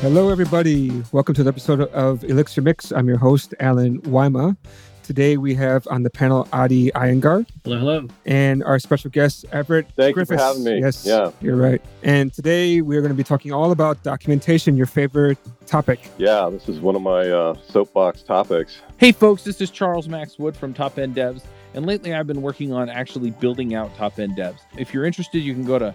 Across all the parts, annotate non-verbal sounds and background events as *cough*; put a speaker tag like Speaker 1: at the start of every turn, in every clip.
Speaker 1: Hello, everybody. Welcome to the episode of Elixir Mix. I'm your host, Allen Wyma. Today we have on the panel Adi Iyengar.
Speaker 2: Hello, hello.
Speaker 1: And our special guest, Everett
Speaker 3: Thank
Speaker 1: Griffiths.
Speaker 3: you for having me.
Speaker 1: Yes,
Speaker 3: Yeah.
Speaker 1: you're right. And today we're going to be talking all about documentation, your favorite topic.
Speaker 3: Yeah, this is one of my uh, soapbox topics.
Speaker 2: Hey, folks, this is Charles Max Wood from Top End Devs. And lately I've been working on actually building out Top End Devs. If you're interested, you can go to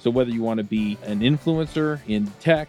Speaker 2: So whether you want to be an influencer in tech,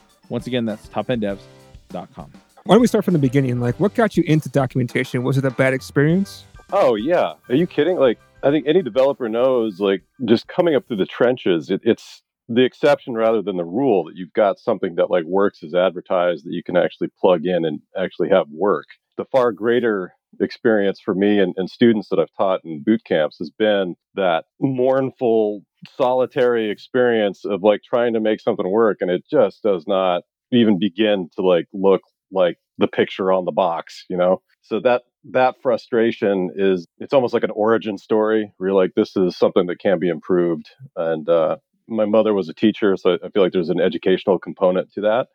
Speaker 2: Once again, that's topenddevs.com.
Speaker 1: Why don't we start from the beginning? Like, what got you into documentation? Was it a bad experience?
Speaker 3: Oh, yeah. Are you kidding? Like, I think any developer knows, like, just coming up through the trenches, it, it's the exception rather than the rule that you've got something that, like, works as advertised that you can actually plug in and actually have work. The far greater experience for me and, and students that I've taught in boot camps has been that mournful, solitary experience of like trying to make something work and it just does not even begin to like look like the picture on the box, you know? So that that frustration is it's almost like an origin story where you're like, this is something that can be improved. And uh, my mother was a teacher, so I feel like there's an educational component to that.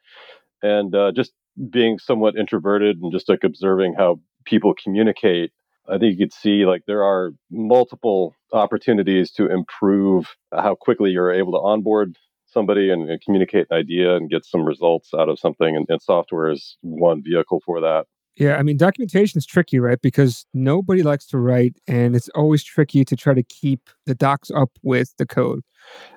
Speaker 3: And uh, just being somewhat introverted and just like observing how people communicate, I think you could see like there are multiple opportunities to improve how quickly you're able to onboard somebody and, and communicate an idea and get some results out of something. And, and software is one vehicle for that.
Speaker 1: Yeah, I mean, documentation is tricky, right? Because nobody likes to write, and it's always tricky to try to keep the docs up with the code.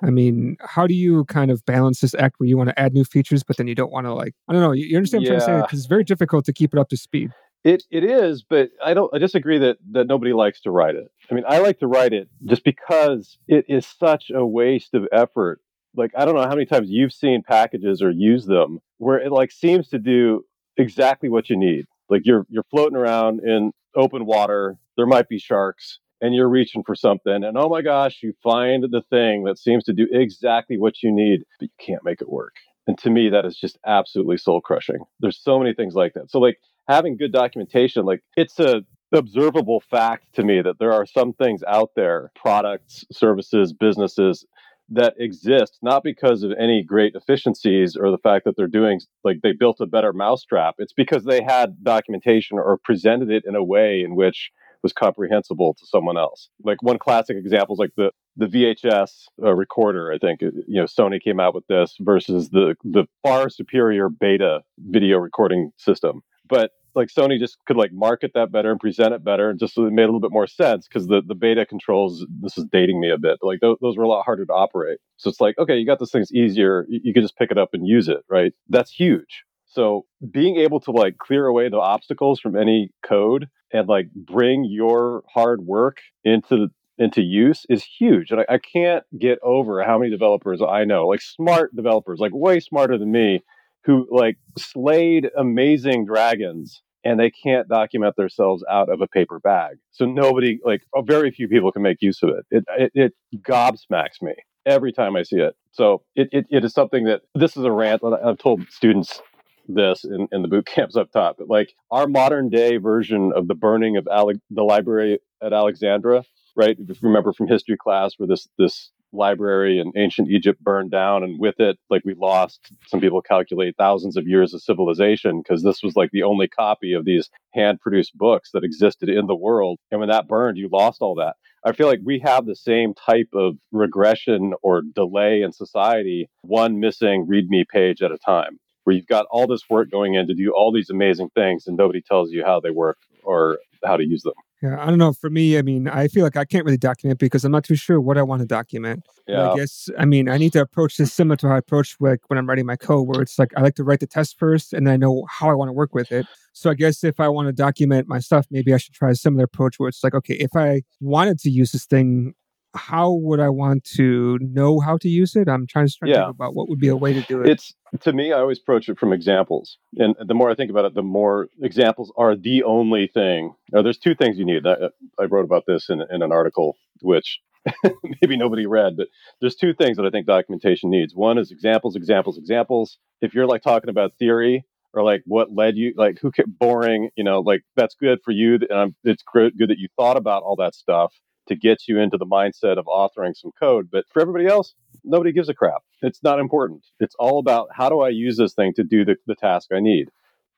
Speaker 1: I mean, how do you kind of balance this act where you want to add new features, but then you don't want to like, I don't know, you, you understand what I'm trying to say? Because it's very difficult to keep it up to speed.
Speaker 3: It it is, but I don't. I disagree that that nobody likes to write it. I mean, I like to write it just because it is such a waste of effort. Like I don't know how many times you've seen packages or used them where it like seems to do exactly what you need. Like you're you're floating around in open water. There might be sharks, and you're reaching for something, and oh my gosh, you find the thing that seems to do exactly what you need, but you can't make it work. And to me, that is just absolutely soul crushing. There's so many things like that. So like having good documentation, like it's a observable fact to me that there are some things out there, products, services, businesses that exist not because of any great efficiencies or the fact that they're doing like they built a better mousetrap. It's because they had documentation or presented it in a way in which was comprehensible to someone else. Like one classic example is like the the VHS uh, recorder. I think you know Sony came out with this versus the the far superior Beta video recording system. But like Sony just could like market that better and present it better, and just so it made a little bit more sense because the the Beta controls. This is dating me a bit, like those, those were a lot harder to operate. So it's like okay, you got this thing's easier. You, you could just pick it up and use it, right? That's huge. So being able to like clear away the obstacles from any code and like bring your hard work into the, into use is huge. And I, I can't get over how many developers I know, like smart developers, like way smarter than me, who like slayed amazing dragons and they can't document themselves out of a paper bag. So nobody, like very few people can make use of it. It it, it gobsmacks me every time I see it. So it, it, it is something that this is a rant I've told students this in, in the boot *laughs* camps up top, but like our modern day version of the burning of Ale- the library at Alexandria, right? If you remember from history class where this this library in ancient Egypt burned down, and with it, like we lost. Some people calculate thousands of years of civilization because this was like the only copy of these hand-produced books that existed in the world. And when that burned, you lost all that. I feel like we have the same type of regression or delay in society, one missing README page at a time. Where you've got all this work going in to do all these amazing things and nobody tells you how they work or how to use them.
Speaker 1: Yeah, I don't know. For me, I mean, I feel like I can't really document because I'm not too sure what I want to document.
Speaker 3: Yeah.
Speaker 1: I guess, I mean, I need to approach this similar to how I approach like when I'm writing my code, where it's like I like to write the test first and then I know how I want to work with it. So I guess if I want to document my stuff, maybe I should try a similar approach where it's like, okay, if I wanted to use this thing, how would I want to know how to use it? I'm trying to to
Speaker 3: Yeah.
Speaker 1: think about what would be a way to do it.
Speaker 3: It's to me, I always approach it from examples, and the more I think about it, the more examples are the only thing. Now, there's two things you need. I, I wrote about this in, in an article, which *laughs* maybe nobody read, but there's two things that I think documentation needs. One is examples, examples, examples. If you're like talking about theory or like what led you, like who kept boring, you know, like that's good for you, and I'm, it's good that you thought about all that stuff to get you into the mindset of authoring some code. But for everybody else, nobody gives a crap. It's not important. It's all about how do I use this thing to do the, the task I need.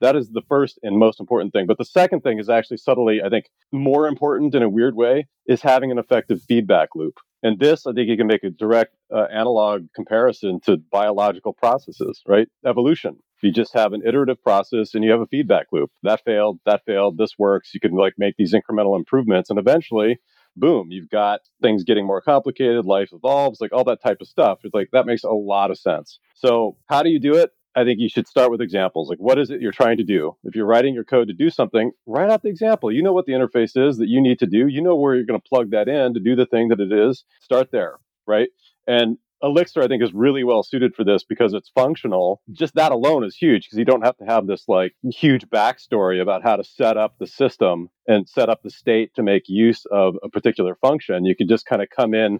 Speaker 3: That is the first and most important thing. But the second thing is actually subtly, I think, more important in a weird way, is having an effective feedback loop. And this, I think you can make a direct uh, analog comparison to biological processes, right? Evolution. You just have an iterative process and you have a feedback loop. That failed, that failed, this works. You can like make these incremental improvements and eventually boom, you've got things getting more complicated, life evolves, like all that type of stuff. It's like that makes a lot of sense. So, how do you do it? I think you should start with examples. Like, what is it you're trying to do? If you're writing your code to do something, write out the example. You know what the interface is that you need to do. You know where you're going to plug that in to do the thing that it is. Start there, right? And Elixir, I think, is really well suited for this because it's functional. Just that alone is huge because you don't have to have this like huge backstory about how to set up the system and set up the state to make use of a particular function. You can just kind of come in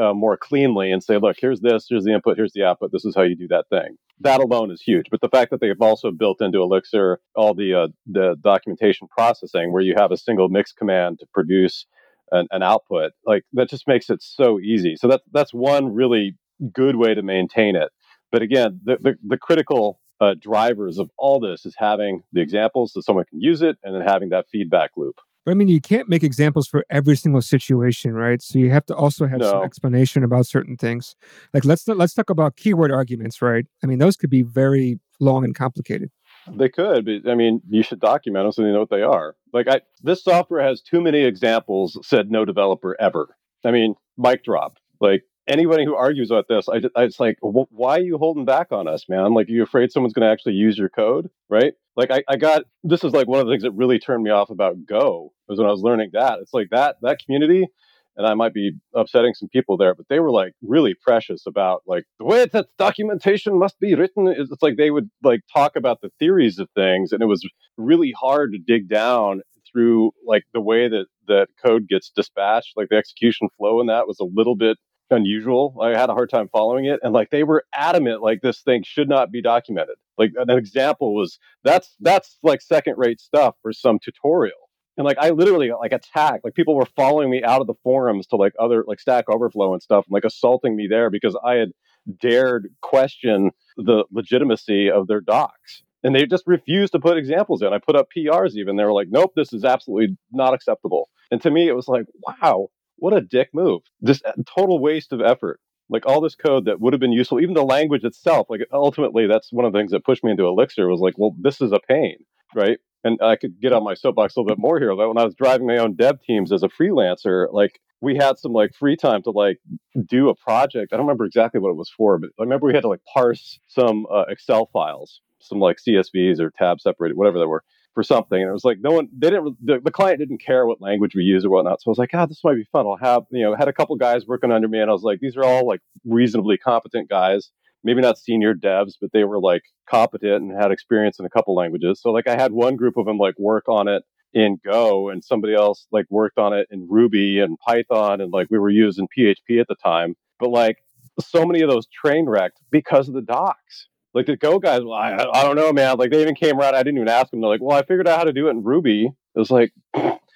Speaker 3: uh, more cleanly and say, look, here's this, here's the input, here's the output, this is how you do that thing. That alone is huge. But the fact that they've also built into Elixir all the uh, the documentation processing, where you have a single mix command to produce an, an output, like that just makes it so easy. So that's that's one really good way to maintain it. But again, the the, the critical uh, drivers of all this is having the examples so someone can use it, and then having that feedback loop.
Speaker 1: But I mean, you can't make examples for every single situation, right? So you have to also have some explanation about certain things. Like let's let's talk about keyword arguments, right? I mean, those could be very long and complicated.
Speaker 3: They could, but I mean, you should document them so you know what they are. Like, I this software has too many examples. Said no developer ever. I mean, mic drop. Like anybody who argues about this, I, I it's like, wh- why are you holding back on us, man? Like, are you afraid someone's going to actually use your code, right? Like, I, I got this is like one of the things that really turned me off about Go was when I was learning that. It's like that that community and I might be upsetting some people there, but they were like really precious about like the way that documentation must be written. It's like they would like talk about the theories of things, and it was really hard to dig down through like the way that that code gets dispatched. Like the execution flow in that was a little bit unusual. I had a hard time following it, and like they were adamant like this thing should not be documented. Like an example was that's that's like second rate stuff for some tutorial and like I literally got like attacked. Like people were following me out of the forums to like other like Stack Overflow and stuff, and like assaulting me there because I had dared question the legitimacy of their docs. And they just refused to put examples in. I put up PRs even. They were like, nope, this is absolutely not acceptable. And to me, it was like, wow, what a dick move. Just uh, a total waste of effort. Like all this code that would have been useful, even the language itself. Like ultimately, that's one of the things that pushed me into Elixir was like, well, this is a pain, right? and I could get on my soapbox a little bit more here. But when I was driving my own dev teams as a freelancer, like we had some like free time to like do a project. I don't remember exactly what it was for, but I remember we had to like parse some uh, Excel files, some like CSVs or tab separated, whatever they were, for something. And it was like no one, they didn't, the, the client didn't care what language we use or whatnot. So I was like, God, this might be fun. I'll have, you know, had a couple guys working under me, and I was like, these are all like reasonably competent guys maybe not senior devs, but they were like competent and had experience in a couple languages. So like I had one group of them like work on it in Go and somebody else like worked on it in Ruby and Python and like we were using PHP at the time. But like so many of those train wrecked because of the docs. Like the Go guys, well, I, I don't know, man. Like they even came around. I didn't even ask them. They're like, well, I figured out how to do it in Ruby. It was like,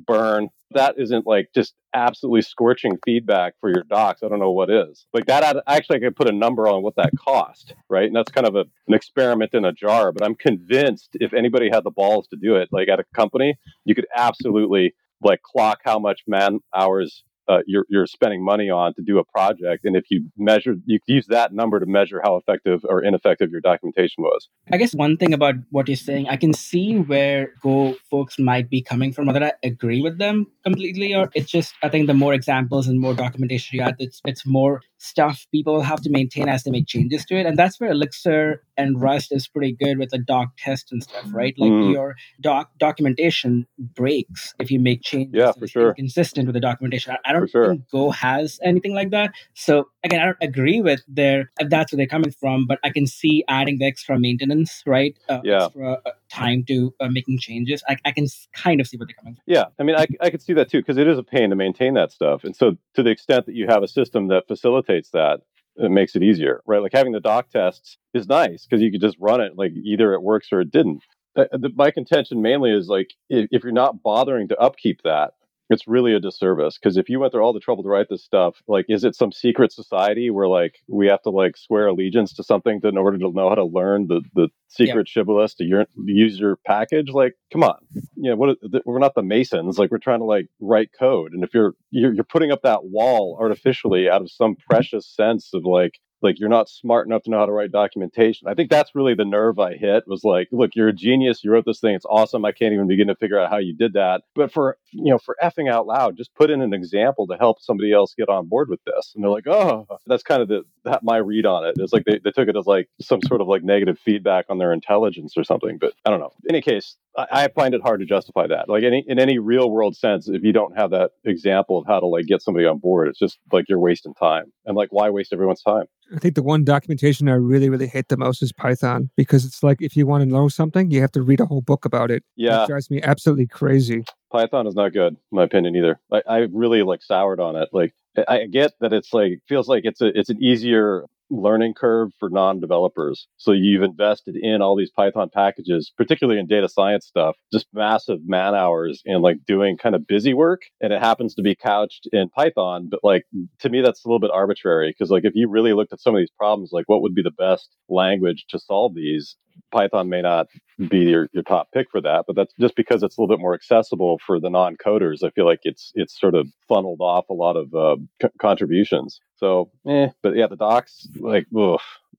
Speaker 3: burn. That isn't like just absolutely scorching feedback for your docs. I don't know what is. Like that, I'd- actually, I could put a number on what that cost, right? And that's kind of a, an experiment in a jar. But I'm convinced if anybody had the balls to do it, like at a company, you could absolutely like clock how much man hours uh, you're you're spending money on to do a project, and if you measure, you could use that number to measure how effective or ineffective your documentation was.
Speaker 4: I guess one thing about what you're saying, I can see where Go folks might be coming from. Whether I agree with them completely, or it's just I think the more examples and more documentation you add, it's it's more stuff people have to maintain as they make changes to it, and that's where Elixir and Rust is pretty good with the doc test and stuff, right? Like mm. your doc documentation breaks if you make changes.
Speaker 3: Yeah, for sure.
Speaker 4: Consistent with the documentation. I, I don't sure. think Go has anything like that. So again, I don't agree with their if that's where they're coming from, but I can see adding the extra maintenance, right?
Speaker 3: Uh, yeah.
Speaker 4: Extra uh, time to uh, making changes. I, I can kind of see where they're coming from.
Speaker 3: Yeah, I mean, I I could see that too because it is a pain to maintain that stuff, and so to the extent that you have a system that facilitates that, it makes it easier, right? Like having the doc tests is nice because you could just run it like either it works or it didn't. Uh, the, my contention mainly is like if, if, you're not bothering to upkeep that, it's really a disservice because if you went through all the trouble to write this stuff like is it some secret society where like we have to like swear allegiance to something to, in order to know how to learn the the secret yeah. shibboleth to your, use your package like come on you know what we're not the masons like we're trying to like write code and if you're you're, you're putting up that wall artificially out of some precious sense of like like you're not smart enough to know how to write documentation. I think that's really the nerve I hit was like, look, you're a genius. You wrote this thing. It's awesome. I can't even begin to figure out how you did that. But for, you know, for effing out loud, just put in an example to help somebody else get on board with this. And they're like, oh, that's kind of the, that my read on it. It's like they, they took it as like some sort of like negative feedback on their intelligence or something. But I don't know. In any case, I, find it hard to justify that. Like any, in any real world sense, if you don't have that example of how to like get somebody on board, it's just like you're wasting time. And like, why waste everyone's time?
Speaker 1: I think the one documentation I really, really hate the most is Python because it's like if you want to know something, you have to read a whole book about it.
Speaker 3: Yeah.
Speaker 1: It drives me absolutely crazy.
Speaker 3: Python is not good, in my opinion, either. I, I really like soured on it. Like I get that it's like feels like it's a it's an easier learning curve for non-developers. So you've invested in all these Python packages, particularly in data science stuff, just massive man hours in like doing kind of busy work. And it happens to be couched in Python. But like to me, that's a little bit arbitrary because like if you really looked at some of these problems, like what would be the best language to solve these? Python may not be your, your top pick for that, but that's just because it's a little bit more accessible for the non-coders. I feel like it's it's sort of funneled off a lot of uh, c- contributions. So, eh, but yeah, the docs like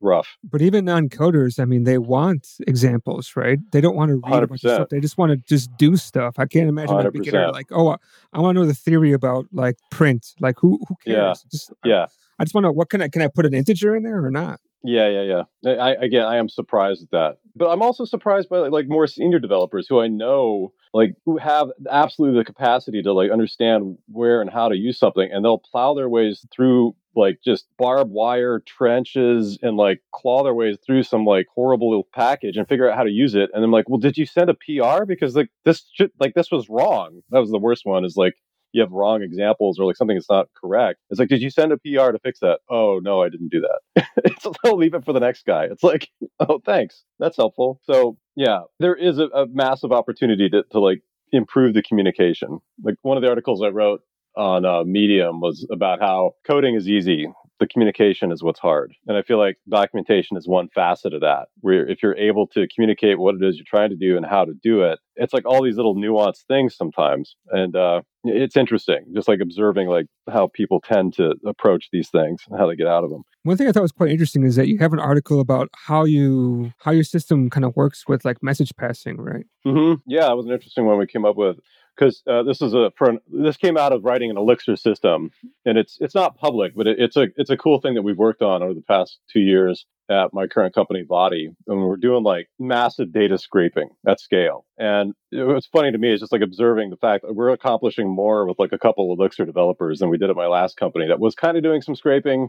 Speaker 3: rough.
Speaker 1: But even non-coders, I mean, they want examples, right? They don't want to read 100%. a bunch of stuff. They just want to just do stuff. I can't imagine a beginner like, oh, I, I want to know the theory about like print. Like, who who cares?
Speaker 3: Yeah. Just, yeah.
Speaker 1: I, I just want to know what can I can I put an integer in there or not?
Speaker 3: Yeah, yeah, yeah. I, again, I am surprised at that, but I'm also surprised by like more senior developers who I know like who have absolutely the capacity to like understand where and how to use something, and they'll plow their ways through like just barbed wire trenches and like claw their ways through some like horrible little package and figure out how to use it. And I'm like, well, did you send a PR because like this like this was wrong. That was the worst one. Is like you have wrong examples or like something that's not correct. It's like, did you send a PR to fix that? Oh no, I didn't do that. *laughs* it's they'll leave it for the next guy. It's like, *laughs* oh thanks, that's helpful. So yeah, there is a, a massive opportunity to, to like improve the communication. Like one of the articles I wrote on uh, Medium was about how coding is easy the communication is what's hard. And I feel like documentation is one facet of that, where if you're able to communicate what it is you're trying to do and how to do it, it's like all these little nuanced things sometimes. And uh, it's interesting, just like observing like how people tend to approach these things and how they get out of them.
Speaker 1: One thing I thought was quite interesting is that you have an article about how you how your system kind of works with like message passing, right?
Speaker 3: Mm-hmm. Yeah, it was an interesting one we came up with because uh, this is a for an, this came out of writing an Elixir system, and it's it's not public, but it, it's a it's a cool thing that we've worked on over the past two years at my current company, Body, and we're doing like massive data scraping at scale. And was funny to me is just like observing the fact that we're accomplishing more with like a couple Elixir developers than we did at my last company that was kind of doing some scraping,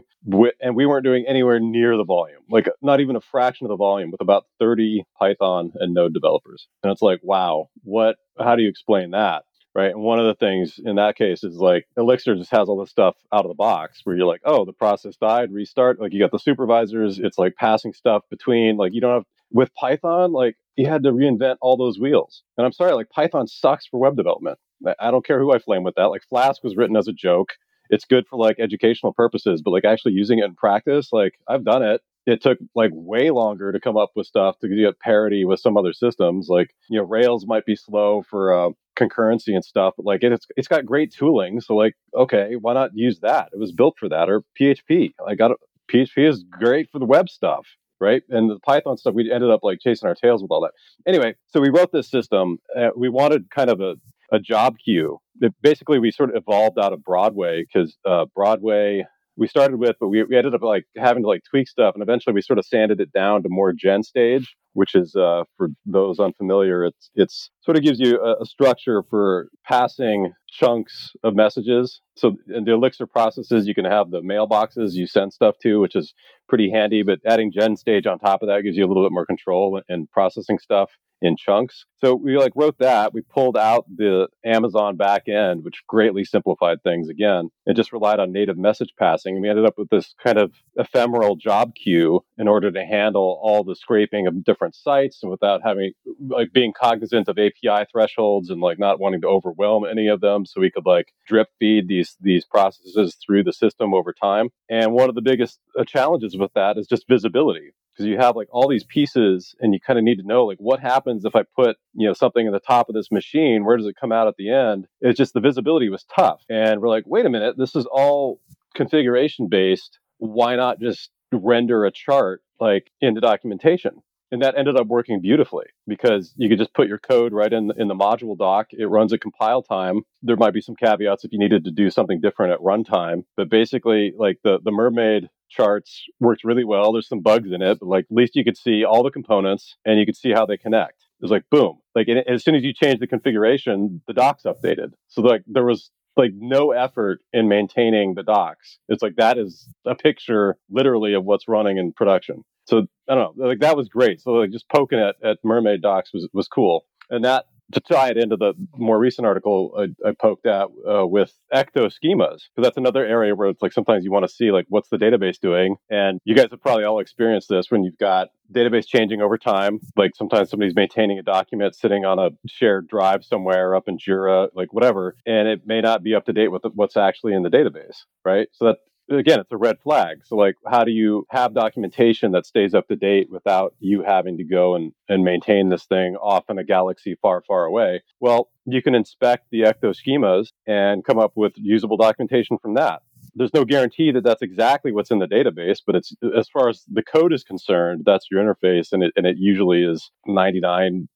Speaker 3: and we weren't doing anywhere near the volume, like not even a fraction of the volume, with about 30 Python and Node developers. And it's like, wow, what? How do you explain that? Right? And one of the things in that case is like Elixir just has all this stuff out of the box where you're like, oh, the process died, restart. Like you got the supervisors, it's like passing stuff between. Like you don't have with Python, like you had to reinvent all those wheels. And I'm sorry, like Python sucks for web development. I don't care who I flame with that. Like Flask was written as a joke. It's good for like educational purposes, but like actually using it in practice, like I've done it it took like way longer to come up with stuff to get parity with some other systems. Like, you know, Rails might be slow for uh, concurrency and stuff. But like it's it's got great tooling, so like okay, why not use that? It was built for that or PHP. I got PHP is great for the web stuff right? And the Python stuff, we ended up like chasing our tails with all that. Anyway, so we wrote this system. Uh, we wanted kind of a, a job queue. It, basically, we sort of evolved out of Broadway because uh, Broadway we started with, but we, we ended up like having to like tweak stuff, and eventually we sort of sanded it down to more Gen stage, which is uh, for those unfamiliar, it's it's sort of gives you a, a, structure for passing chunks of messages. So in the Elixir processes, you can have the mailboxes you send stuff to, which is pretty handy. But adding Gen stage on top of that gives you a little bit more control and processing stuff in chunks. So we like wrote that. We pulled out the Amazon backend, which greatly simplified things again, and just relied on native message passing. And we ended up with this kind of ephemeral job queue in order to handle all the scraping of different sites and without having like being cognizant of API thresholds and like not wanting to overwhelm any of them. So we could like drip feed these these processes through the system over time. And one of the biggest uh, challenges with that is just visibility because you have like all these pieces and you kind of need to know like what happens if I put, you know, something in the top of this machine, where does it come out at the end? It's just the visibility was tough. And we're like, wait a minute, this is all configuration based. Why not just render a chart like in the documentation? and that ended up working beautifully because you could just put your code right in in the module doc. It runs at compile time. There might be some caveats if you needed to do something different at runtime, but basically, like the the Mermaid charts worked really well. There's some bugs in it, but like at least you could see all the components and you could see how they connect. It was like boom, like as soon as you change the configuration, the docs updated. So like there was like no effort in maintaining the docs. It's like that is a picture literally of what's running in production. So I don't know, like that was great. So like just poking at, at mermaid docs was was cool, and that to tie it into the more recent article I, I poked at uh, with ecto schemas, because that's another area where it's like sometimes you want to see like what's the database doing, and you guys have probably all experienced this when you've got database changing over time. Like sometimes somebody's maintaining a document sitting on a shared drive somewhere up in Jira, like whatever, and it may not be up to date with what's actually in the database, right? So that again, it's a red flag. So, like, how do you have documentation that stays up to date without you having to go and, and maintain this thing off in a galaxy far, far away? Well, you can inspect the ecto schemas and come up with usable documentation from that. There's no guarantee that that's exactly what's in the database, but it's as far as the code is concerned, that's your interface, and it and it usually is 99%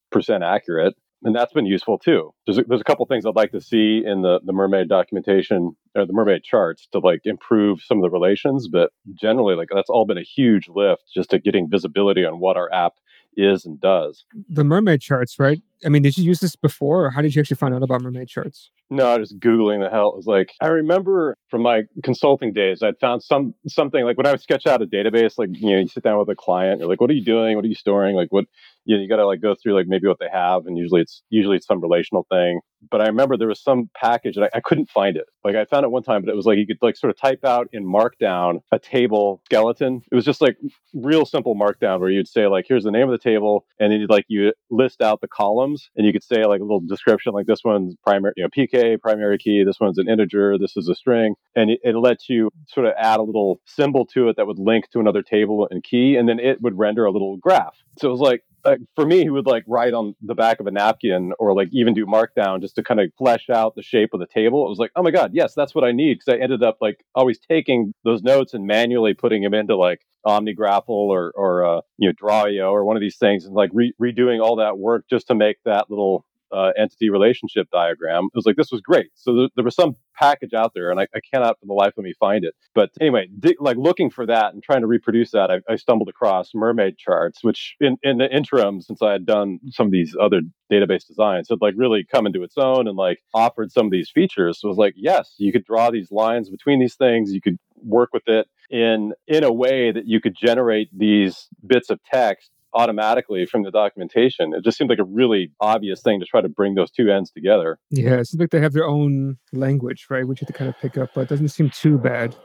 Speaker 3: accurate and that's been useful too. There's a, there's a couple things I'd like to see in the the mermaid documentation or the mermaid charts to like improve some of the relations, but generally like that's all been a huge lift just to getting visibility on what our app is and does.
Speaker 1: The mermaid charts, right? I mean, did you use this before, or how did you actually find out about mermaid charts?
Speaker 3: No, I was googling the hell. It was like I remember from my consulting days, I'd found some something like when I would sketch out a database, like you know, you sit down with a client, you're like, "What are you doing? What are you storing? Like, what you know, you got to like go through like maybe what they have, and usually it's usually it's some relational thing. But I remember there was some package that I, I couldn't find it. Like I found it one time, but it was like you could like sort of type out in Markdown a table skeleton. It was just like real simple Markdown where you'd say like, here's the name of the table, and then you'd like you list out the columns, and you could say like a little description like this one's primary, you know, PK primary key, this one's an integer, this is a string, and it, it lets you sort of add a little symbol to it that would link to another table and key, and then it would render a little graph. So it was like uh, for me, he would like write on the back of a napkin or like even do markdown just to kind of flesh out the shape of the table. It was like, oh my God, yes, that's what I need. Cause I ended up like always taking those notes and manually putting them into like OmniGraffle or, or, uh, you know, Drawio or one of these things and like re- redoing all that work just to make that little uh, entity relationship diagram. It was like, this was great. So th- there was some package out there and I, I, cannot for the life of me find it. But anyway, di- like looking for that and trying to reproduce that, I, I, stumbled across mermaid charts, which in, in the interim, since I had done some of these other database designs, had like really come into its own and like offered some of these features. So it was like, yes, you could draw these lines between these things. You could work with it in in a way that you could generate these bits of text automatically from the documentation. It just seemed like a really obvious thing to try to bring those two ends together.
Speaker 1: Yeah, it seems like they have their own language, right? Which you have to kind of pick up, but it doesn't seem too bad.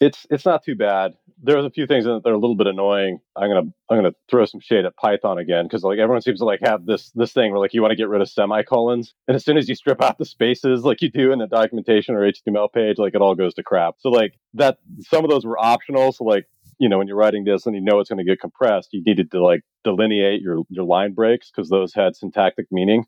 Speaker 3: It's it's not too bad. There's a few things that are a little bit annoying. I'm gonna I'm gonna throw some shade at Python again because like everyone seems to like have this this thing where like you want to get rid of semicolons, and as soon as you strip out the spaces like you do in the documentation or HTML page, like it all goes to crap. So like that some of those were optional. So like you know when you're writing this and you know it's going to get compressed you needed to like delineate your your line breaks because those had syntactic meaning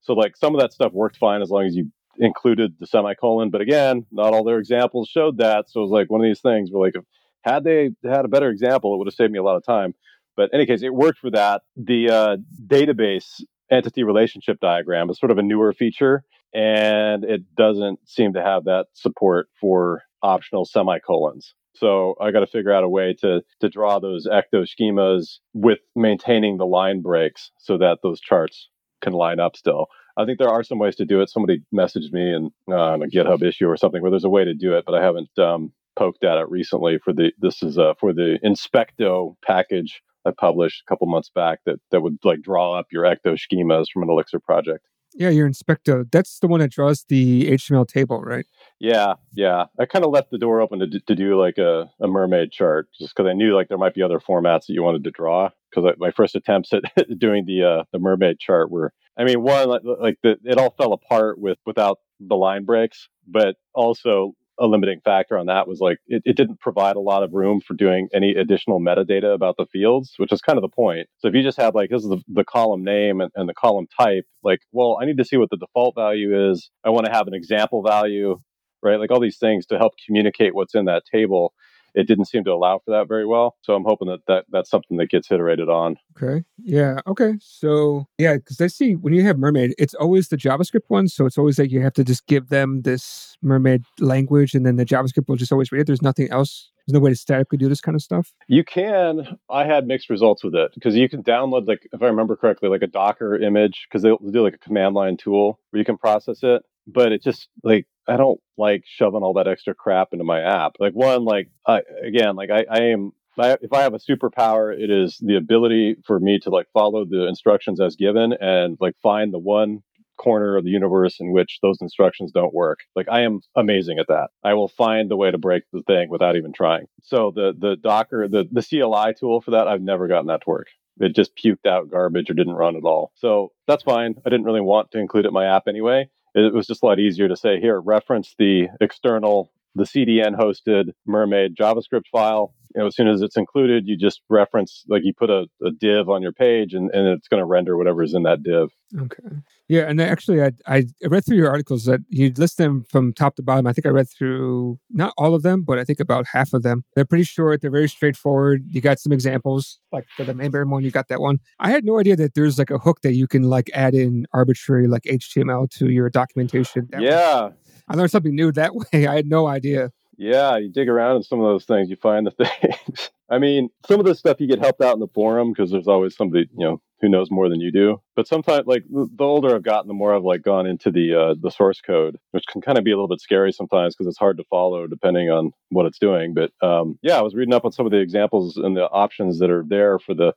Speaker 3: So like some of that stuff worked fine as long as you included the semicolon. But again, not all their examples showed that. So it was like one of these things where like if had they had a better example, it would have saved me a lot of time. But in any case, it worked for that. The uh, database entity relationship diagram is sort of a newer feature, and it doesn't seem to have that support for optional semicolons. So I got to figure out a way to to draw those ecto schemas with maintaining the line breaks so that those charts can line up still. I think there are some ways to do it. Somebody messaged me and uh, on a GitHub issue or something where there's a way to do it, but I haven't um, poked at it recently. For the this is uh, for the Inspecto package I published a couple months back that that would like draw up your ecto schemas from an Elixir project.
Speaker 1: Yeah, your Inspecto. That's the one that draws the HTML table, right?
Speaker 3: Yeah, yeah. I kind of left the door open to, to do like a, a mermaid chart just because I knew like there might be other formats that you wanted to draw. Because my first attempts at *laughs* doing the uh, the mermaid chart were, I mean, one like, like the, it all fell apart with without the line breaks, but also a limiting factor on that was like it, it didn't provide a lot of room for doing any additional metadata about the fields, which is kind of the point. So if you just have like this is the, the column name and, and the column type, like, well, I need to see what the default value is. I want to have an example value, right? Like all these things to help communicate what's in that table it didn't seem to allow for that very well. So I'm hoping that, that that's something that gets iterated on.
Speaker 1: Okay. Yeah. Okay. So yeah, because I see when you have Mermaid, it's always the JavaScript one. So it's always like you have to just give them this Mermaid language, and then the JavaScript will just always read it. There's nothing else. There's no way to statically do this kind of stuff.
Speaker 3: You can. I had mixed results with it because you can download like, if I remember correctly, like a Docker image because they'll do like a command line tool where you can process it but it just like I don't like shoving all that extra crap into my app. Like one, like I, again, like I, I am. I, if I have a superpower, it is the ability for me to like follow the instructions as given and like find the one corner of the universe in which those instructions don't work. Like I am amazing at that. I will find the way to break the thing without even trying. So the the Docker, the the CLI tool for that, I've never gotten that to work. It just puked out garbage or didn't run at all. So that's fine. I didn't really want to include it in my app anyway it was just a lot easier to say here reference the external the cdn hosted mermaid javascript file you know, as soon as it's included, you just reference like you put a, a div on your page, and, and it's going to render whatever is in that div.
Speaker 1: Okay. Yeah, and actually, I I read through your articles that you list them from top to bottom. I think I read through not all of them, but I think about half of them. They're pretty short. They're very straightforward. You got some examples, like for the main one, you got that one. I had no idea that there's like a hook that you can like add in arbitrary like HTML to your documentation.
Speaker 3: That yeah. Was,
Speaker 1: I learned something new that *laughs* way. I had no idea.
Speaker 3: Yeah, you dig around in some of those things, you find the *laughs* things. I mean, some of the stuff you get helped out in the forum because there's always somebody, you know, who knows more than you do. But sometimes, like the older I've gotten, the more I've like gone into the uh, the source code, which can kind of be a little bit scary sometimes because it's hard to follow depending on what it's doing. But um, yeah, I was reading up on some of the examples and the options that are there for the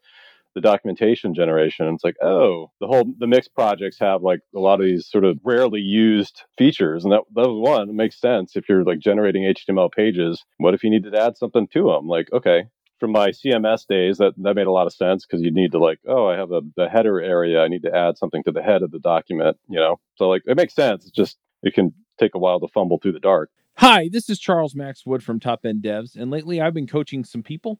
Speaker 3: the documentation generation. It's like, oh, the whole the Mix projects have like a lot of these sort of rarely used features, and that that was one. It makes sense if you're like generating HTML pages. What if you needed to add something to them? Like, okay, from my CMS days, that that made a lot of sense because you need to like, oh, I have a the header area. I need to add something to the head of the document. You know, so like it makes sense. It's just it can take a while to fumble through the dark.
Speaker 2: Hi, this is Charles Max Wood from Top End Devs, and lately I've been coaching some people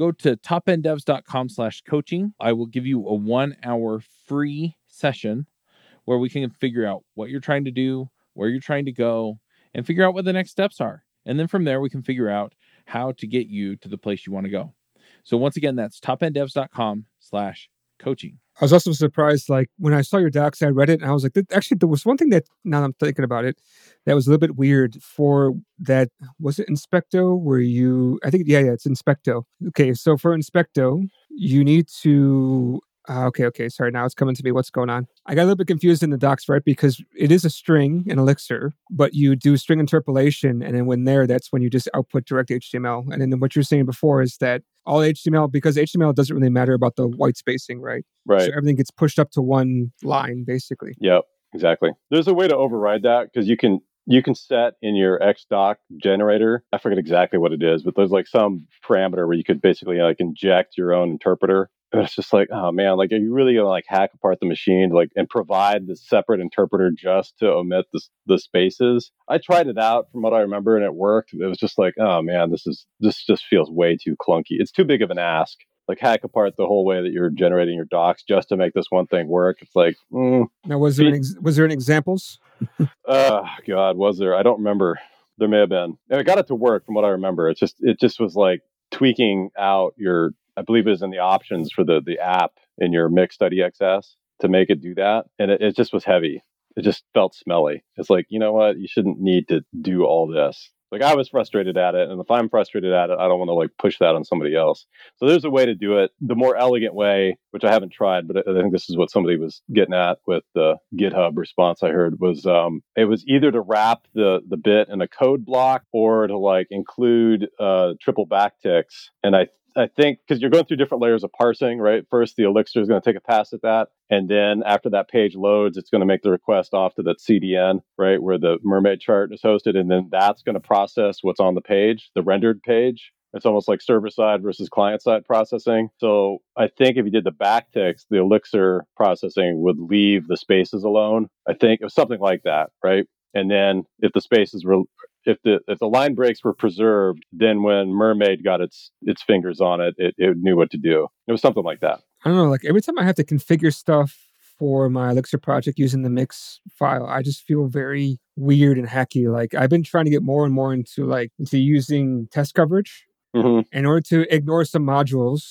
Speaker 2: go to topenddevs.com slash coaching. I will give you a one hour free session where we can figure out what you're trying to do, where you're trying to go, and figure out what the next steps are. And then from there, we can figure out how to get you to the place you want to go. So once again, that's topenddevs.com slash coaching.
Speaker 1: I was also surprised, like when I saw your docs, I read it and I was like, actually, there was one thing that now I'm thinking about it that was a little bit weird for that. Was it Inspecto? Where you, I think, yeah, yeah, it's Inspecto. Okay, so for Inspecto, you need to uh, okay, okay. Sorry, now it's coming to me. What's going on? I got a little bit confused in the docs, right? Because it is a string, an elixir, but you do string interpolation, and then when there, that's when you just output direct HTML. And then what you're saying before is that all HTML, because HTML doesn't really matter about the white spacing, right?
Speaker 3: Right.
Speaker 1: So everything gets pushed up to one line, basically.
Speaker 3: Yep. exactly. There's a way to override that because you can you can set in your ExDoc generator i forget exactly what it is but there's like some parameter where you could basically like inject your own interpreter and it's just like oh man like are you really gonna like hack apart the machine like and provide the separate interpreter just to omit the, the spaces i tried it out from what i remember and it worked it was just like oh man this is this just feels way too clunky it's too big of an ask like hack apart the whole way that you're generating your docs just to make this one thing work. It's like, mm,
Speaker 1: now was there an ex- was there any examples? *laughs*
Speaker 3: oh God, was there? I don't remember. There may have been. And I got it to work from what I remember. It's just it just was like tweaking out your. I believe it was in the options for the the app in your mix.exs to make it do that, and it, it just was heavy. It just felt smelly. It's like you know what? You shouldn't need to do all this. Like I was frustrated at it, and if I'm frustrated at it, I don't want to like push that on somebody else. So there's a way to do it. The more elegant way, which I haven't tried, but I think this is what somebody was getting at with the GitHub response I heard was um, it was either to wrap the the bit in a code block or to like include uh, triple backticks. And I I think because you're going through different layers of parsing, right? First, the Elixir is going to take a pass at that. And then after that page loads, it's going to make the request off to that CDN, right? Where the mermaid chart is hosted. And then that's going to process what's on the page, the rendered page. It's almost like server side versus client side processing. So I think if you did the backticks, the Elixir processing would leave the spaces alone. I think it was something like that, right? And then if the spaces were if the if the line breaks were preserved, then when Mermaid got its its fingers on it, it, it knew what to do. It was something like that.
Speaker 1: I don't know. Like every time I have to configure stuff for my Elixir project using the mix file, I just feel very weird and hacky. Like I've been trying to get more and more into like into using test coverage. Mm-hmm. In order to ignore some modules,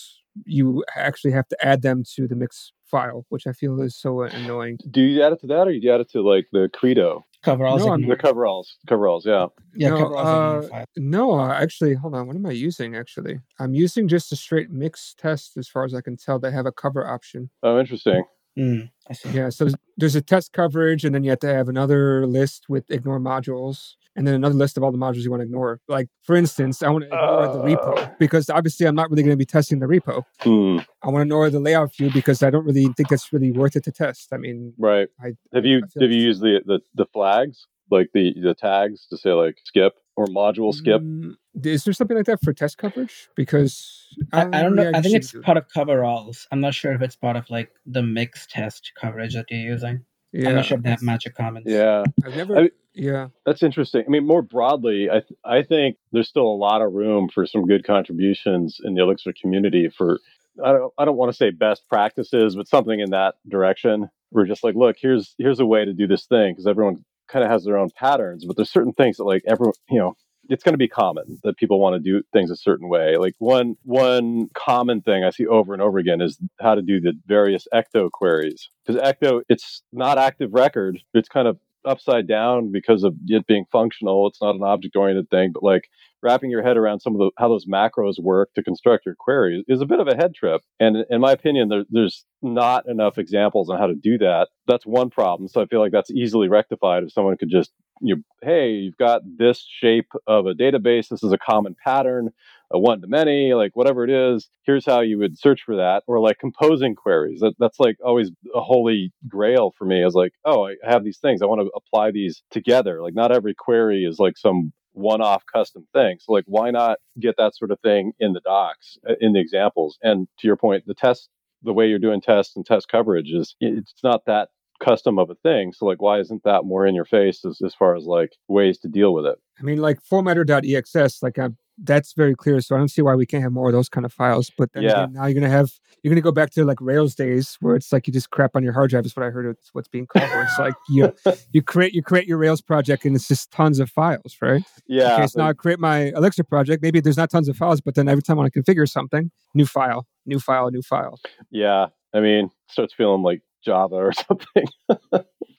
Speaker 1: you actually have to add them to the mix file, which I feel is so annoying.
Speaker 3: Do you add it to that, or do you add it to like the Credo?
Speaker 4: Coveralls.
Speaker 3: No, the coveralls. Coveralls. Yeah.
Speaker 4: Yeah.
Speaker 1: no,
Speaker 4: coveralls
Speaker 1: uh, no, uh, actually, hold on. What am I using? Actually, I'm using just a straight mix test, as far as I can tell. They have a cover option.
Speaker 3: Oh, interesting.
Speaker 4: Mm, I see.
Speaker 1: Yeah. So there's, there's a test coverage, and then you have to have another list with ignore modules and then another list of all the modules you want to ignore. Like, for instance, I want to ignore uh, the repo because obviously I'm not really going to be testing the repo.
Speaker 3: Hmm.
Speaker 1: I want to ignore the layout view because I don't really think that's really worth it to test. I mean,
Speaker 3: right?
Speaker 1: I,
Speaker 3: have you have you used the, the the flags like the the tags to say like skip or module skip?
Speaker 1: Mm, is there something like that for test coverage? Because
Speaker 4: I, I don't know. I think it's part of coveralls. I'm not sure if it's part of like the mix test coverage that you're using. Yeah. I'm not sure if they have magic comments.
Speaker 3: Yeah.
Speaker 1: I've never. I, yeah.
Speaker 3: That's interesting. I mean, more broadly, I th- I think there's still a lot of room for some good contributions in the Elixir community for I don't I don't want to say best practices, but something in that direction. We're just like, look, here's here's a way to do this thing because everyone kind of has their own patterns, but there's certain things that like everyone, you know, it's going to be common that people want to do things a certain way. Like one one common thing I see over and over again is how to do the various ecto queries. Because ecto, it's not active record. It's kind of upside down because of it being functional. It's not an object oriented thing, but like wrapping your head around some of the how those macros work to construct your query is a bit of a head trip. And in my opinion, there, there's not enough examples on how to do that. That's one problem. So I feel like that's easily rectified if someone could just you hey, you've got this shape of a database. This is a common pattern, a one to many, like whatever it is. Here's how you would search for that, or like composing queries. That, that's like always a holy grail for me. Is like, oh, I have these things. I want to apply these together. Like not every query is like some one-off custom thing. So like, why not get that sort of thing in the docs, uh, in the examples? And to your point, the test the way you're doing tests and test coverage is it's not that custom of a thing. So like, why isn't that more in your face as, as far as like ways to deal with it?
Speaker 1: I mean, like formatter.exs, like I'm, that's very clear. So I don't see why we can't have more of those kind of files. But then
Speaker 3: yeah.
Speaker 1: again, now you're gonna have you're gonna go back to like Rails days where it's like you just crap on your hard drive. Is what I heard. It's what's being called. Where it's like you *laughs* you create you create your Rails project and it's just tons of files, right?
Speaker 3: Yeah.
Speaker 1: Okay, so now I create my Elixir project. Maybe there's not tons of files, but then every time I want to configure something, new file, new file, new file.
Speaker 3: Yeah. I mean, it starts feeling like Java or *laughs* something.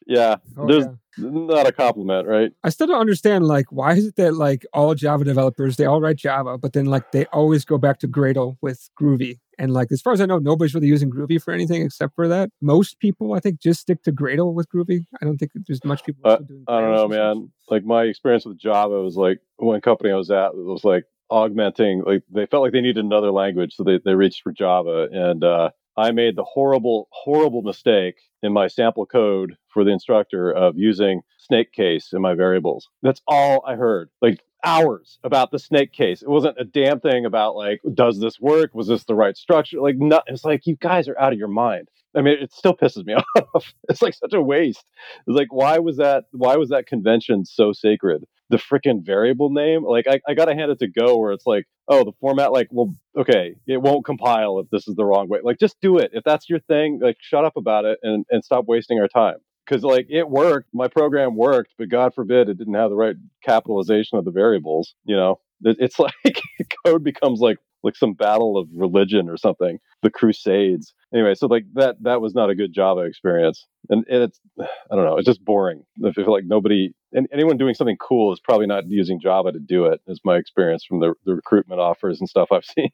Speaker 3: yeah, oh, there's yeah. not a compliment, right?
Speaker 1: I still don't understand like why is it that like all Java developers they all write Java, but then like they always go back to Gradle with Groovy. And like as far as I know, nobody's really using Groovy for anything except for that. Most people, I think, just stick to Gradle with Groovy. I don't think there's much people
Speaker 3: uh, doing. I don't know, man. Like my experience with Java was like one company I was at was like augmenting like they felt like they needed another language so they, they reached for java and uh, I made the horrible, horrible mistake in my sample code for the instructor of using snake case in my variables. That's all I heard. Like hours about the snake case. It wasn't a damn thing about like, does this work? Was this the right structure? Like, no, it's like you guys are out of your mind. I mean, it still pisses me *laughs* off. it's like such a waste. It's like, why was that? Why was that convention so sacred? The freaking variable name. Like, I, I gotta hand it to Go, where it's like, oh, the format. Like, well, okay, it won't compile if this is the wrong way. Like, just do it. If that's your thing, like, shut up about it and and stop wasting our time. Because like it worked, my program worked, but God forbid it didn't have the right capitalization of the variables. You know, it's *laughs* like *laughs* code becomes like like some battle of religion or something the crusades anyway so like that that was not a good java experience. And, and it's i don't know it's just boring. I feel like nobody and anyone doing something cool is probably not using java to do it is my experience from the, the recruitment offers and stuff i've *laughs* seen.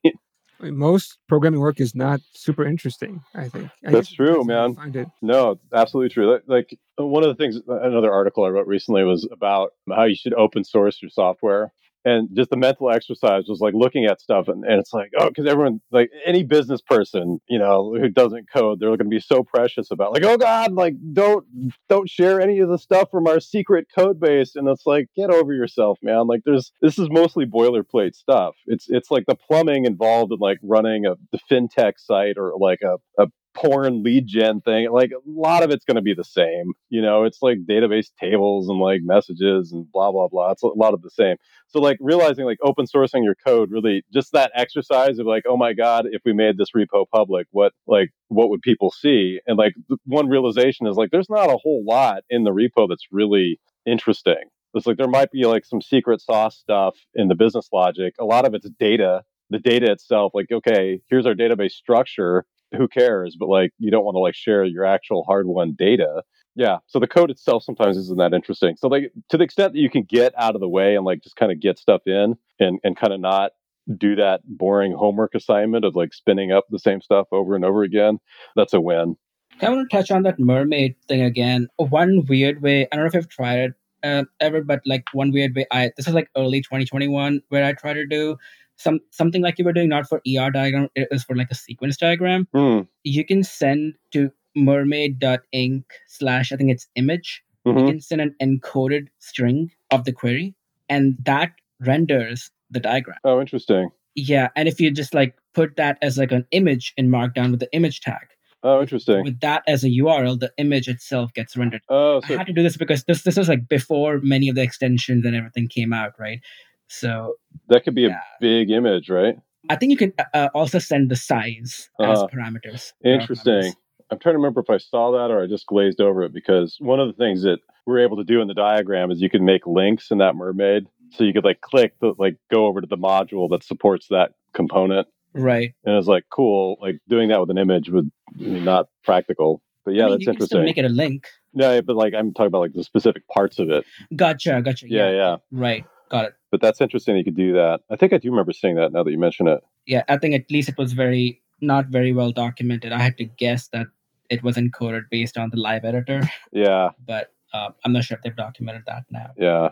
Speaker 1: Most programming work is not super interesting i think. I
Speaker 3: that's true man. no absolutely true. Like one of the things another article i wrote recently was about how you should open source your software and just the mental exercise was like looking at stuff and, and it's like oh because everyone like any business person you know who doesn't code they're going to be so precious about like oh god like don't don't share any of the stuff from our secret code base. And it's like get over yourself man. Like there's this is mostly boilerplate stuff. It's it's like the plumbing involved in like running a the fintech site or like a, a porn lead gen thing. Like a lot of it's going to be the same. You know, it's like database tables and like messages and blah, blah, blah. It's a lot of the same. So, like, realizing like open sourcing your code really just that exercise of like, oh my God, if we made this repo public, what, like, what would people see? And like, one realization is like, there's not a whole lot in the repo that's really interesting. It's like there might be like some secret sauce stuff in the business logic. A lot of it's data the data itself like okay here's our database structure who cares? But like, you don't want to like share your actual hard won data. Yeah. So the code itself sometimes isn't that interesting. So like, to the extent that you can get out of the way and like just kind of get stuff in and and kind of not do that boring homework assignment of like spinning up the same stuff over and over again, that's a win.
Speaker 4: I want to touch on that mermaid thing again. One weird way, I don't know if I've tried it uh, ever, but like one weird way, I this is like early 2021 where I try to do some something like you were doing not for er diagram it was for like a sequence diagram
Speaker 3: mm.
Speaker 4: you can send to mermaid.ink slash i think it's image mm-hmm. you can send an encoded string of the query and that renders the diagram
Speaker 3: oh interesting
Speaker 4: yeah and if you just like put that as like an image in markdown with the image tag
Speaker 3: Oh, interesting.
Speaker 4: With that as a URL, the image itself gets rendered.
Speaker 3: Oh, so
Speaker 4: I had to do this because this this was like before many of the extensions and everything came out, right? So
Speaker 3: that could be yeah. a big image, right?
Speaker 4: I think you can uh, uh also send the size uh, as uh-huh. parameters.
Speaker 3: Interesting. I'm trying to remember if I saw that or I just glazed over it because one of the things that we're able to do in the diagram is you can make links in that mermaid. So you could like click the like go over to the module that supports that component.
Speaker 4: Right.
Speaker 3: And it's like cool, like doing that with an image would be not practical. But yeah, I mean, that's interesting.
Speaker 4: make it a link.
Speaker 3: No, but like I'm talking about like the specific parts of it.
Speaker 4: Gotcha, gotcha.
Speaker 3: Yeah, yeah. yeah.
Speaker 4: Right. Got it.
Speaker 3: But that's interesting. You could do that. I think I do remember seeing that now that you mention it.
Speaker 4: Yeah, I think at least it was very not very well documented. I had to guess that it was encoded based on the live editor.
Speaker 3: Yeah.
Speaker 4: But uh, I'm not sure if they've documented that now.
Speaker 3: Yeah.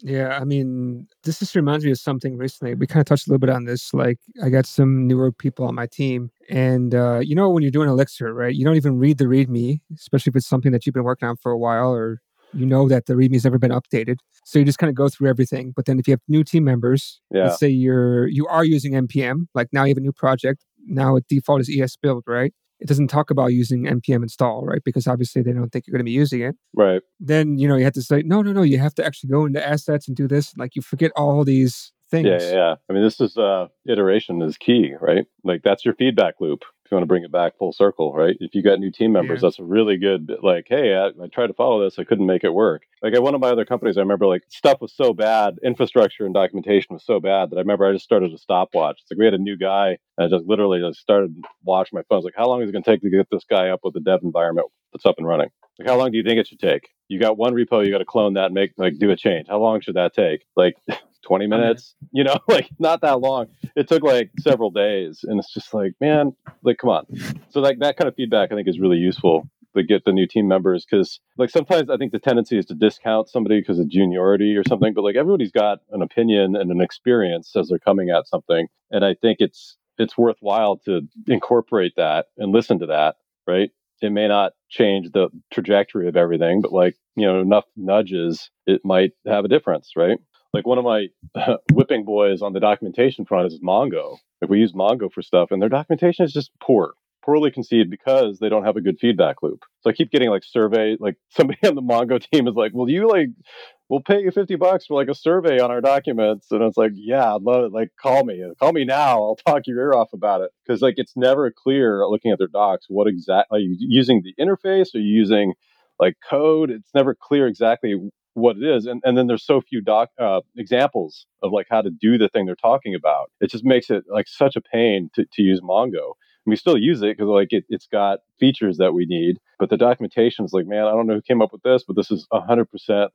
Speaker 1: Yeah, I mean, this just reminds me of something recently. We kind of touched a little bit on this. Like, I got some newer people on my team, and uh, you know, when you're doing Elixir, right? You don't even read the README, especially if it's something that you've been working on for a while, or you know that the README has never been updated. So you just kind of go through everything. But then if you have new team members,
Speaker 3: yeah.
Speaker 1: let's say you're you are using npm, like now you have a new project. Now at default is esbuild, right? It doesn't talk about using npm install, right? Because obviously they don't think you're going to be using it.
Speaker 3: Right.
Speaker 1: Then you know you have to say no, no, no. You have to actually go into assets and do this. Like you forget all these things.
Speaker 3: Yeah, yeah. I mean, this is uh, iteration is key, right? Like that's your feedback loop if you want to bring it back full circle, right? If you got new team members, yeah. that's a really good, like, hey, I, I, tried to follow this, I couldn't make it work. Like at one of my other companies, I remember like stuff was so bad, infrastructure and documentation was so bad that I remember I just started a stopwatch. It's like we had a new guy, and I just literally just started watching my phone. I was like, how long is it going to take to get this guy up with the dev environment that's up and running? Like, how long do you think it should take? You got one repo, you got to clone that and make like do a change. How long should that take? Like *laughs* 20 minutes, you know, *laughs* like not that long. It took like several days. And it's just like, man, like, come on. So, like, that kind of feedback I think is really useful to get the new team members because, like, sometimes I think the tendency is to discount somebody because of juniority or something, but like, everybody's got an opinion and an experience as they're coming at something. And I think it's, it's worthwhile to incorporate that and listen to that, right? It may not change the trajectory of everything, but like, you know, enough nudges, it might have a difference, right? Like one of my *laughs* whipping boys on the documentation front is Mongo. Like we use Mongo for stuff and their documentation is just poor poorly conceived because they don't have a good feedback loop. So I keep getting like survey, like *laughs* somebody on the Mongo team is like, "Well, you like, we'll pay you fifty bucks for like a survey on our documents," and it's like, "Yeah, I'd love it. Like, call me, call me now. I'll talk your ear off about it." Because like it's never clear looking at their docs what exactly are you using the interface? Are you using like code? It's never clear exactly what it is and, and then there's so few doc uh, examples of like how to do the thing they're talking about. It just makes it like such a pain to, to use mongo. We still use it because like it, it's got features that we need but the documentation is like man i don't know who came up with this but this is 100%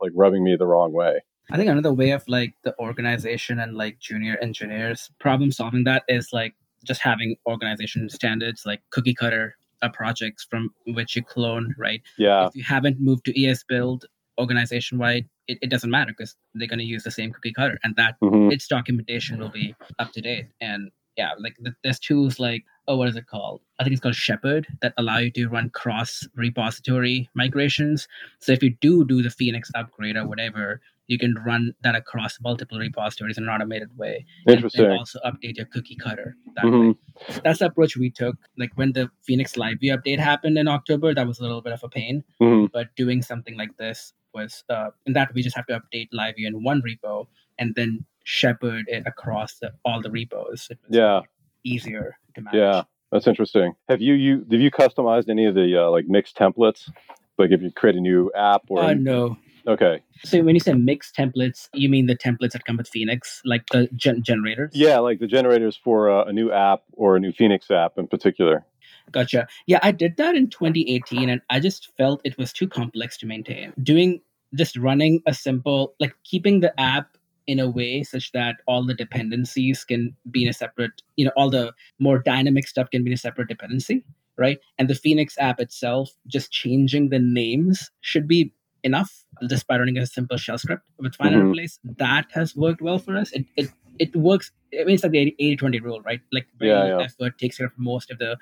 Speaker 3: like rubbing me the wrong way.
Speaker 4: I think another way of like the organization and like junior engineers problem solving that is like just having organization standards like cookie cutter uh, projects from which you clone right?
Speaker 3: Yeah.
Speaker 4: If you haven't moved to esbuild organization wide it, it, doesn't matter because they're going to use the same cookie cutter and that mm-hmm. its documentation will be up to date and yeah, like there's tools like oh, what is it called? I think it's called Shepherd that allow you to run cross repository migrations. So if you do do the Phoenix upgrade or whatever, you can run that across multiple repositories in an automated way.
Speaker 3: Interesting.
Speaker 4: And, and also update your cookie cutter that mm-hmm. way. That's the approach we took. Like when the Phoenix Live View update happened in October, that was a little bit of a pain.
Speaker 3: Mm-hmm.
Speaker 4: But doing something like this was, uh, in that we just have to update Live View in one repo and then shepherd it across the, all the repos.
Speaker 3: yeah.
Speaker 4: Easier to manage.
Speaker 3: Yeah, that's interesting. Have you you have you customized any of the uh, like mixed templates? Like if you create a new app or
Speaker 4: uh, no.
Speaker 3: Okay.
Speaker 4: So when you say mixed templates, you mean the templates that come with Phoenix, like the gen- generators?
Speaker 3: Yeah, like the generators for uh, a new app or a new Phoenix app in particular.
Speaker 4: Gotcha. Yeah, I did that in 2018, and I just felt it was too complex to maintain. Doing just running a simple, like keeping the app in a way such that all the dependencies can be in a separate, you know, all the more dynamic stuff can be in a separate dependency, right? And the Phoenix app itself, just changing the names should be enough just by running a simple shell script with fine mm-hmm. place. That has worked well for us. It, it, it works. I mean, it's like the 80 20 rule, right? Like,
Speaker 3: yeah, yeah.
Speaker 4: effort takes care of most of the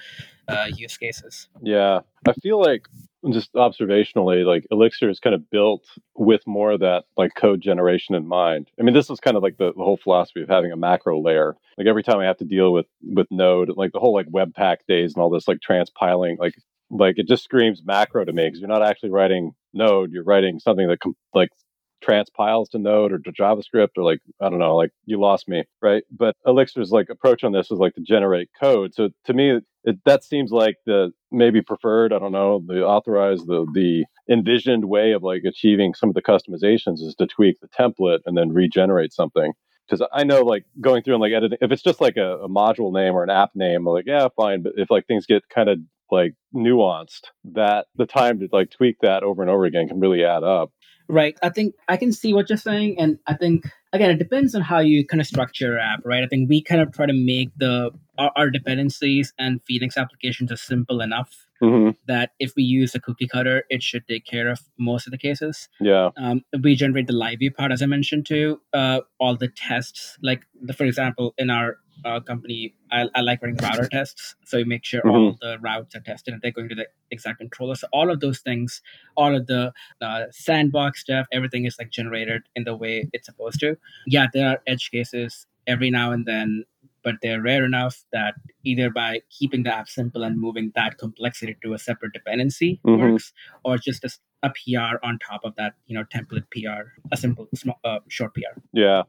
Speaker 4: uh, use cases.
Speaker 3: Yeah. I feel like just observationally, like Elixir is kind of built with more of that like code generation in mind. I mean, this is kind of like the, the, whole philosophy of having a macro layer. Like every time I have to deal with with Node, like the whole like Webpack days and all this like transpiling, like like it just screams macro to me because you're not actually writing Node, you're writing something that com- like transpiles to Node or to JavaScript or like I don't know, like you lost me, right? But Elixir's like approach on this is like to generate code. So to me, it, that seems like the maybe preferred. I don't know, the authorized, the the envisioned way of like achieving some of the customizations is to tweak the template and then regenerate something. Because I know, like going through and like editing, if it's just like a, a module name or an app name, I'm like, yeah, fine. But if like things get kind of like nuanced, that the time to like tweak that over and over again can really add up.
Speaker 4: Right. I think I can see what you're saying. And I think, again, it depends on how you kind of structure your app, right? I think we kind of try to make the our, our dependencies and Phoenix applications are simple enough
Speaker 3: mm-hmm.
Speaker 4: that if we use a cookie cutter, it should take care of most of the cases.
Speaker 3: Yeah.
Speaker 4: Um, we generate the live view part, as I mentioned too. Uh, all the tests, like the, for example, in our uh, company, I, I, like running router *laughs* tests. So we make sure mm-hmm. all the routes are tested and they're going to the exact controller. So all of those things, all of the uh, sandbox stuff, everything is like generated in the way it's supposed to. Yeah, there are edge cases every now and then but they're rare enough that either by keeping the app simple and moving that complexity to a separate dependency mm-hmm. works, or just a, PR on top of that, you know, template PR, a simple, small, uh, short PR.
Speaker 3: Yeah.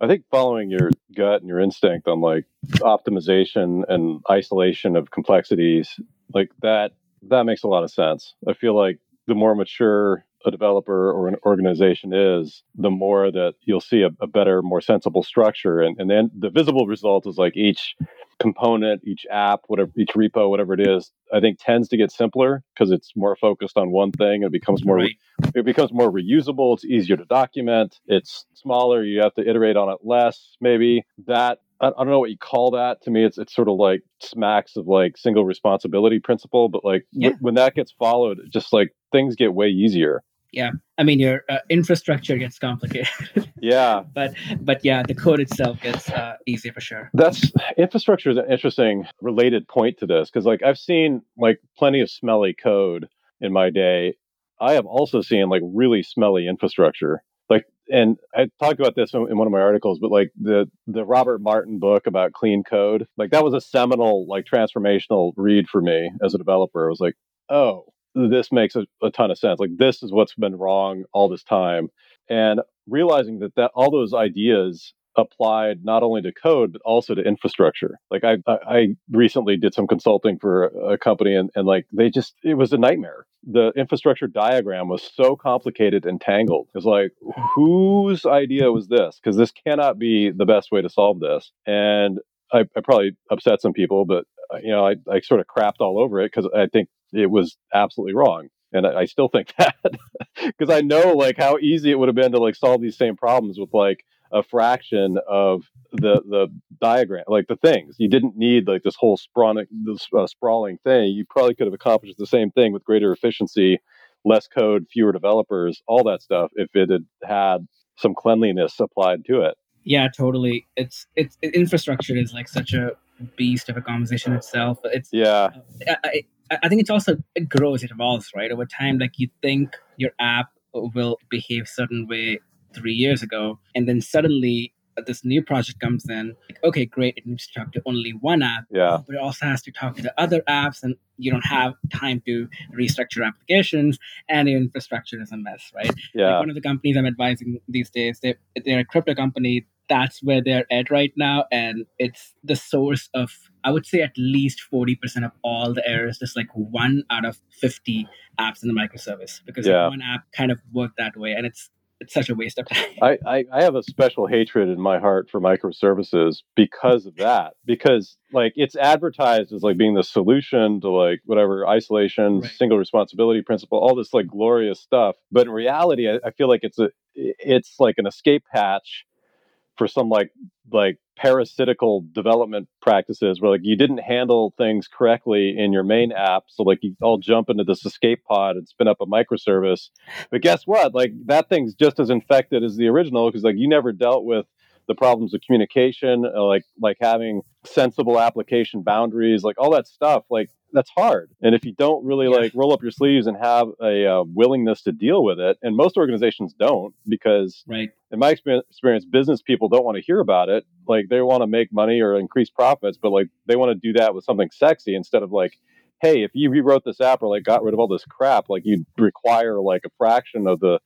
Speaker 3: I think following your gut and your instinct on like optimization and isolation of complexities, like that, that makes a lot of sense. I feel like the more mature a developer or an organization is, the more that you'll see a, a better, more sensible structure. And, and then the visible result is like each component, each app, whatever, each repo, whatever it is, I think tends to get simpler because it's more focused on one thing. It becomes more, right. it becomes more reusable. It's easier to document. It's smaller. You have to iterate on it less. Maybe that I, don't know what you call that. To me, it's it's sort of like smacks of like single responsibility principle. But like yeah. w- when that gets followed, just like things get way easier.
Speaker 4: Yeah, I mean your uh, infrastructure gets complicated. *laughs*
Speaker 3: yeah,
Speaker 4: but but yeah, the code itself gets uh, easy for sure.
Speaker 3: That's infrastructure is an interesting related point to this because like I've seen like plenty of smelly code in my day. I have also seen like really smelly infrastructure. Like, and I talked about this in one of my articles, but like the the Robert Martin book about clean code, like that was a seminal, like transformational read for me as a developer. I was like, oh, this makes a, a, ton of sense. Like this is what's been wrong all this time, and realizing that that all those ideas applied not only to code but also to infrastructure. Like I, I recently did some consulting for a company, and, and like they just it was a nightmare. The infrastructure diagram was so complicated and tangled. It's like whose idea was this? Because this cannot be the best way to solve this. And I, I probably upset some people, but you know I, I sort of crapped all over it because I think it was absolutely wrong and I, I still think *laughs* that because I know like how easy it would have been to like solve these same problems with like a fraction of the the diagram, like the things. You didn't need like this whole sprawling this uh, sprawling thing. You probably could have accomplished the same thing with greater efficiency, less code, fewer developers, all that stuff if it had had some cleanliness applied to it.
Speaker 4: Yeah, totally. It's it's infrastructure is like such a beast of a conversation itself. It's
Speaker 3: yeah.
Speaker 4: I, I, I think it's also it grows, it evolves, right? Over time, like you think your app will behave certain way three years ago, and then suddenly this new project comes in. Like, okay, great, it needs to talk to only one app,
Speaker 3: yeah,
Speaker 4: but it also has to talk to the other apps, and you don't have time to restructure applications, and your infrastructure is a mess, right?
Speaker 3: Yeah.
Speaker 4: Like one of the companies I'm advising these days, they they're a crypto company. That's where they're at right now, and it's the source of I would say at least forty percent of all the errors. Just like one out of fifty apps in the microservice, because yeah. one app kind of worked that way, and it's it's such a waste of time. *laughs*
Speaker 3: I, I, I, have a special hatred in my heart for microservices because of that. Because like it's advertised as like being the solution to like whatever isolation, right. single responsibility principle, all this like glorious stuff. But in reality, I, I feel like it's a it's like an escape hatch for some like like parasitical development practices where like you didn't handle things correctly in your main app. So like you all jump into this escape pod and spin up a microservice. But guess what? Like that thing's just as infected as the original because like you never dealt with the problems of communication uh, like like having sensible application boundaries like all that stuff. Like that's hard. And if you don't really yeah. like roll up your sleeves and have a uh, willingness to deal with it, and most organizations don't, because
Speaker 4: right.
Speaker 3: in my experience, business people don't want to hear about it. Like they want to make money or increase profits, but like they want to do that with something sexy instead of like, hey, if you rewrote this app or like got rid of all this crap, like you'd require like a fraction of the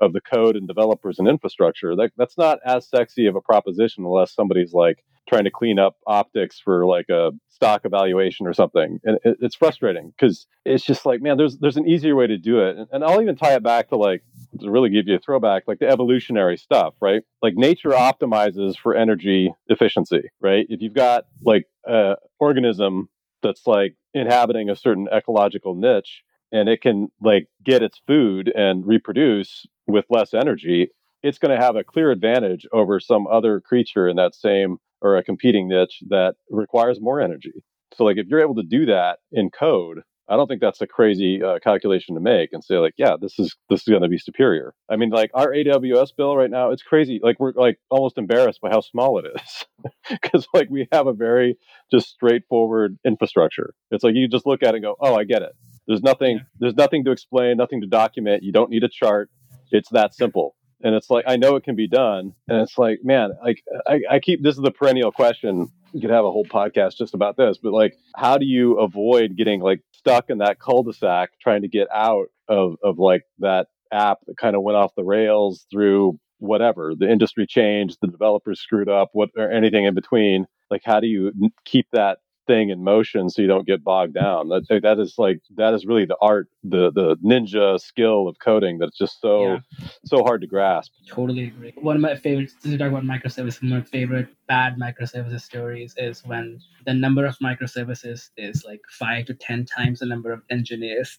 Speaker 3: of the code and developers and infrastructure. That, that's not as sexy of a proposition unless somebody's like trying to clean up optics for like a stock evaluation or something. And it, it's frustrating because it's just like, man, there's there's an easier way to do it. And, and I'll even tie it back to like to really give you a throwback, like the evolutionary stuff, right? Like nature optimizes for energy efficiency, right? If you've got like a organism that's like inhabiting a certain ecological niche and it can like get its food and reproduce with less energy, it's going to have a clear advantage over some other creature in that same or a competing niche that requires more energy. So, like, if you're able to do that in code, I don't think that's a crazy uh, calculation to make and say like, yeah, this is this is going to be superior. I mean, like our AWS bill right now, it's crazy. Like we're like almost embarrassed by how small it is *laughs* because like we have a very just straightforward infrastructure. It's like you just look at it and go, oh, I get it. There's nothing. There's nothing to explain. Nothing to document. You don't need a chart. It's that simple and it's like I know it can be done, and it's like, man, like I, I keep this is the perennial question. You could have a whole podcast just about this, but like, how do you avoid getting like stuck in that cul-de-sac trying to get out of of like that app that kind of went off the rails through whatever the industry changed, the developers screwed up, what or anything in between. Like, how do you keep that thing in motion so you don't get bogged down. That that is like that is really the art, the the ninja skill of coding that's just so yeah. so hard to grasp.
Speaker 4: Totally agree. One of my favorites to talk about microservices, one of my favorite bad microservices stories is when the number of microservices is like five to ten times the number of engineers.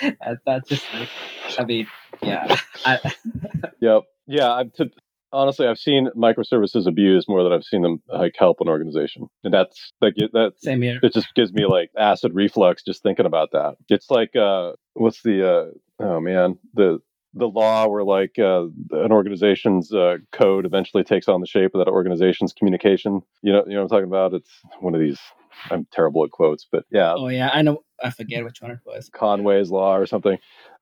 Speaker 4: *laughs* that's just like I mean, yeah. *laughs* I,
Speaker 3: yep. Yeah, to, honestly, I've seen microservices abused more than I've seen them like help an organization, and that's like that.
Speaker 4: Same here.
Speaker 3: It just gives me like acid reflux just thinking about that. It's like uh, what's the uh, oh man the the law where like uh, an organization's uh, code eventually takes on the shape of that organization's communication. You know, you know what I'm talking about? It's one of these. I'm terrible at quotes, but yeah.
Speaker 4: Oh yeah, I know. I forget which one it was.
Speaker 3: Conway's law or something.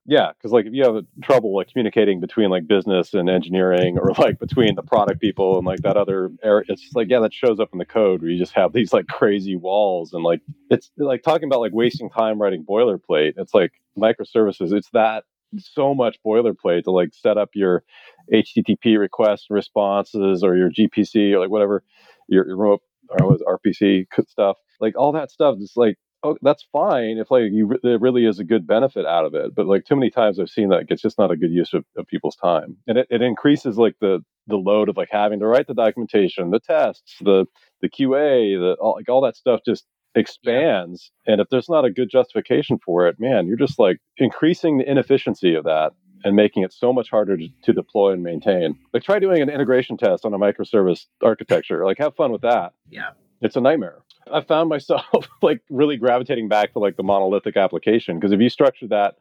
Speaker 3: Yeah, because like if you have trouble like communicating between like business and engineering, or like between the product people and like that other area, it's just like yeah, that shows up in the code where you just have these like crazy walls and like it's like talking about like wasting time writing boilerplate. It's like microservices. It's that so much boilerplate to like set up your HTTP request responses or your gRPC or like whatever your, your remote or RPC stuff. Like all that stuff is like oh, that's fine if like you there really is a good benefit out of it. But like too many times I've seen that it's just not a good use of, of people's time, and it, it increases like the the load of like having to write the documentation, the tests, the the QA, the all, like all that stuff just expands. And if there's not a good justification for it, man, you're just like increasing the inefficiency of that and making it so much harder to, to, deploy and maintain. Like try doing an integration test on a microservice architecture. Like have fun with that.
Speaker 4: Yeah.
Speaker 3: It's a nightmare. I found myself *laughs* like really gravitating back to like the monolithic application because if you structure that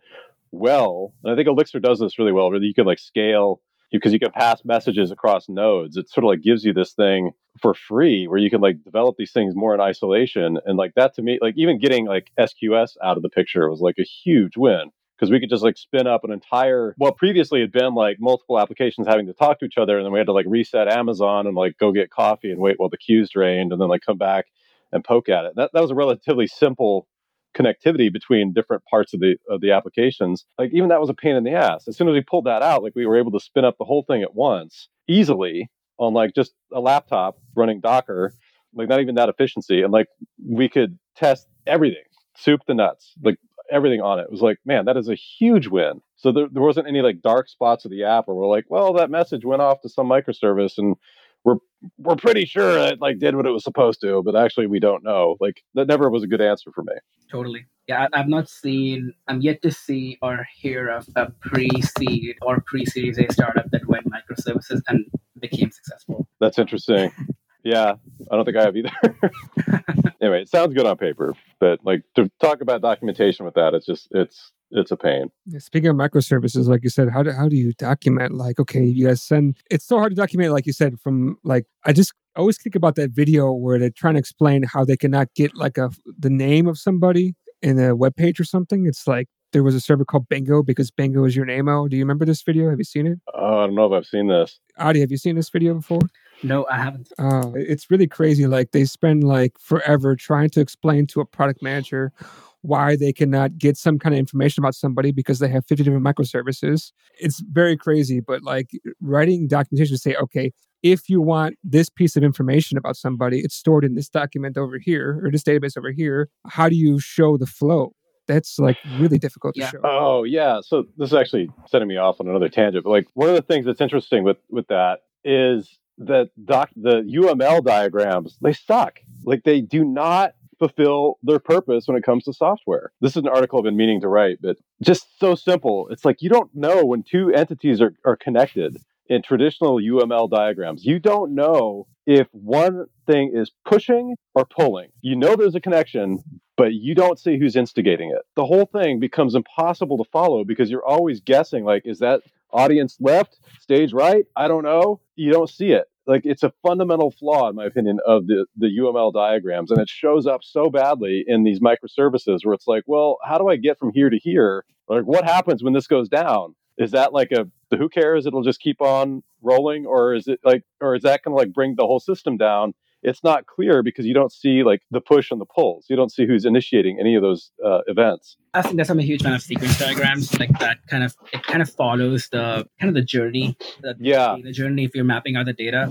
Speaker 3: well, and I think Elixir does this really well, where you can like scale because you can pass messages across nodes. It sort of like gives you this thing for free where you can like develop these things more in isolation. And like that to me, like even getting like SQS out of the picture was like a huge win because we could just like spin up an entire well previously had been like multiple applications having to talk to each other and then we had to like reset amazon and like go get coffee and wait while the queues drained and then like come back and poke at it. That, that was a relatively simple connectivity between different parts of the of the applications. Like even that was a pain in the ass. As soon as we pulled that out like we were able to spin up the whole thing at once easily on like just a laptop running docker like not even that efficiency and like we could test everything soup the nuts. Like everything on it. It was like, man, that is a huge win. So there, there wasn't any like dark spots of the app where we're like, well, that message went off to some microservice and we're we're pretty sure it like did what it was supposed to, but actually we don't know. Like that never was a good answer for me.
Speaker 4: Totally. Yeah, I've not seen. I'm yet to see or hear of a pre-seed or pre-series A startup that went microservices and became successful.
Speaker 3: That's interesting. *laughs* Yeah, I don't think I have either. *laughs* anyway, it sounds good on paper, but like to talk about documentation with that, it's just it's it's a pain.
Speaker 1: Speaking of microservices, like you said, how do how do you document? Like, okay, you guys send. It's so hard to document, like you said, from like I just always think about that video where they're trying to explain how they cannot get like a the name of somebody in a web page or something. It's like there was a server called Bingo because Bingo is your name. Oh, do you remember this video? Have you seen it?
Speaker 3: Oh, I don't know if I've seen this.
Speaker 1: Adi, have you seen this video before?
Speaker 4: No, I haven't.
Speaker 1: Oh, it's really crazy. Like they spend like forever trying to explain to a product manager why they cannot get some kind of information about somebody because they have 50 different microservices. It's very crazy, but like writing documentation to say, okay, if you want this piece of information about somebody, it's stored in this document over here or this database over here. How do you show the flow? That's like really difficult
Speaker 4: yeah.
Speaker 1: to show.
Speaker 3: Oh yeah. So this is actually setting me off on another tangent. But like one of the things that's interesting with with that is the doc the UML diagrams they suck. Like they do not fulfill their purpose when it comes to software. This is an article I've been meaning to write, but just so simple. It's like you don't know when two entities are, are connected in traditional UML diagrams. You don't know if one thing is pushing or pulling. You know there's a connection, but you don't see who's instigating it. The whole thing becomes impossible to follow because you're always guessing like, is that audience left, stage right? I don't know. You don't see it. Like it's a fundamental flaw, in my opinion, of the, the UML diagrams. And it shows up so badly in these microservices where it's like, well, how do I get from here to here? Like what happens when this goes down? Is that like a the who cares? It'll just keep on rolling, or is it like, or is that going to like bring the whole system down? It's not clear because you don't see like the push and the pulls. You don't see who's initiating any of those uh, events.
Speaker 4: I think that's I'm a huge fan of sequence diagrams. Like that kind of it kind of follows the kind of the journey. The,
Speaker 3: yeah,
Speaker 4: the journey if you're mapping out the data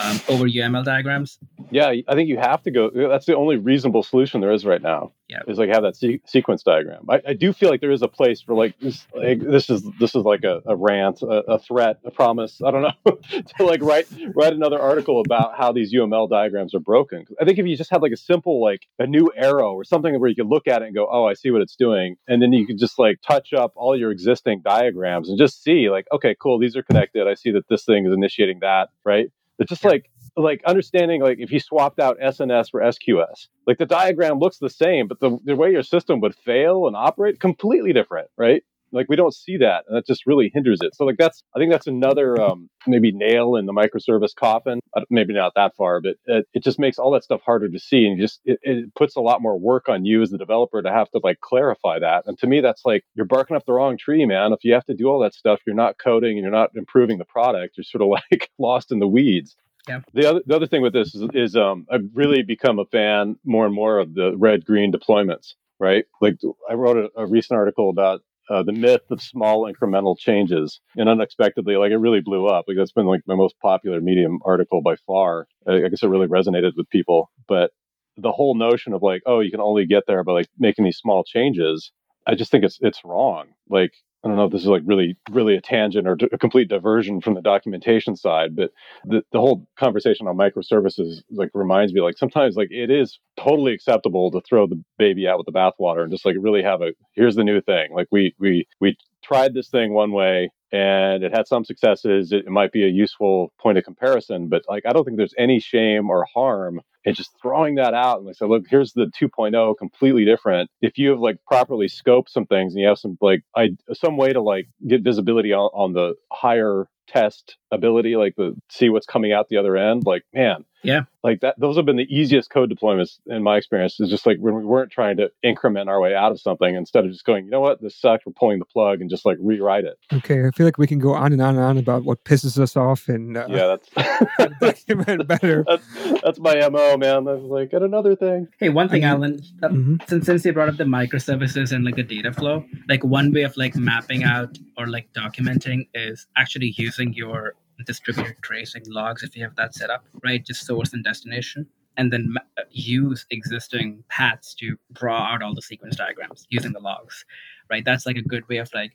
Speaker 4: um, over UML diagrams.
Speaker 3: Yeah, I think you have to go. That's the only reasonable solution there is right now.
Speaker 4: Yeah,
Speaker 3: is like have that se- sequence diagram. I, I, do feel like there is a place for like this. Like, this is this is like a, a rant, a, a, threat, a promise. I don't know *laughs* to like write write another article about how these UML diagrams are broken. I think if you just had like a simple like a new arrow or something where you could look at it and go, oh, I see what it's doing, and then you could just like touch up all your existing diagrams and just see like, okay, cool, these are connected. I see that this thing is initiating that, right? It's just like like understanding like if you swapped out SNS for SQS, like the diagram looks the same, but the, the way your system would fail and operate completely different, right? Like we don't see that, and that just really hinders it. So like that's I think that's another um, maybe nail in the microservice coffin. Maybe not that far, but it, it just makes all that stuff harder to see, and just it, it puts a lot more work on you as the developer to have to like clarify that. And to me, that's like you're barking up the wrong tree, man. If you have to do all that stuff, you're not coding and you're not improving the product. You're sort of *laughs* like lost in the weeds.
Speaker 4: Yeah.
Speaker 3: The other the other thing with this is, is um, I've really become a fan more and more of the red green deployments. Right, like I wrote a, a recent article about uh, the myth of small incremental changes, and unexpectedly, like it really blew up. Like that's been like my most popular Medium article by far. I, I guess it really resonated with people. But the whole notion of like, oh, you can only get there by like making these small changes. I just think it's it's wrong. Like I don't know if this is like really, really a tangent or a complete diversion from the documentation side, but the, the whole conversation on microservices like reminds me like sometimes like it is totally acceptable to throw the baby out with the bathwater and just like really have a here's the new thing. Like we we we tried this thing one way and it had some successes. It, it might be a useful point of comparison, but like I don't think there's any shame or harm and just throwing that out and like say, look, here's the 2.0, completely different. If you have like properly scoped some things and you have some like I some way to like get visibility on, on the higher test ability, like the see what's coming out the other end, like man,
Speaker 4: yeah,
Speaker 3: like that. Those have been the easiest code deployments in my experience. Is just like when we weren't trying to increment our way out of something, instead of just going, you know what, this sucks, we're pulling the plug and just like rewrite it.
Speaker 1: Okay, I feel like we can go on and on and on about what pisses us off and uh,
Speaker 3: yeah, that's *laughs*
Speaker 1: document better. *laughs*
Speaker 3: that's, that's my mo, man. I was like, and another thing.
Speaker 4: Hey, one thing, Allen. Uh,
Speaker 1: Mhm.
Speaker 4: Since since you brought up the microservices and like the data flow, like one way of like mapping out or like documenting is actually using your distributed tracing logs if you have that set up, right? Just source and destination, and then uh, use existing paths to draw out all the sequence diagrams using the logs, right? That's like a good way of like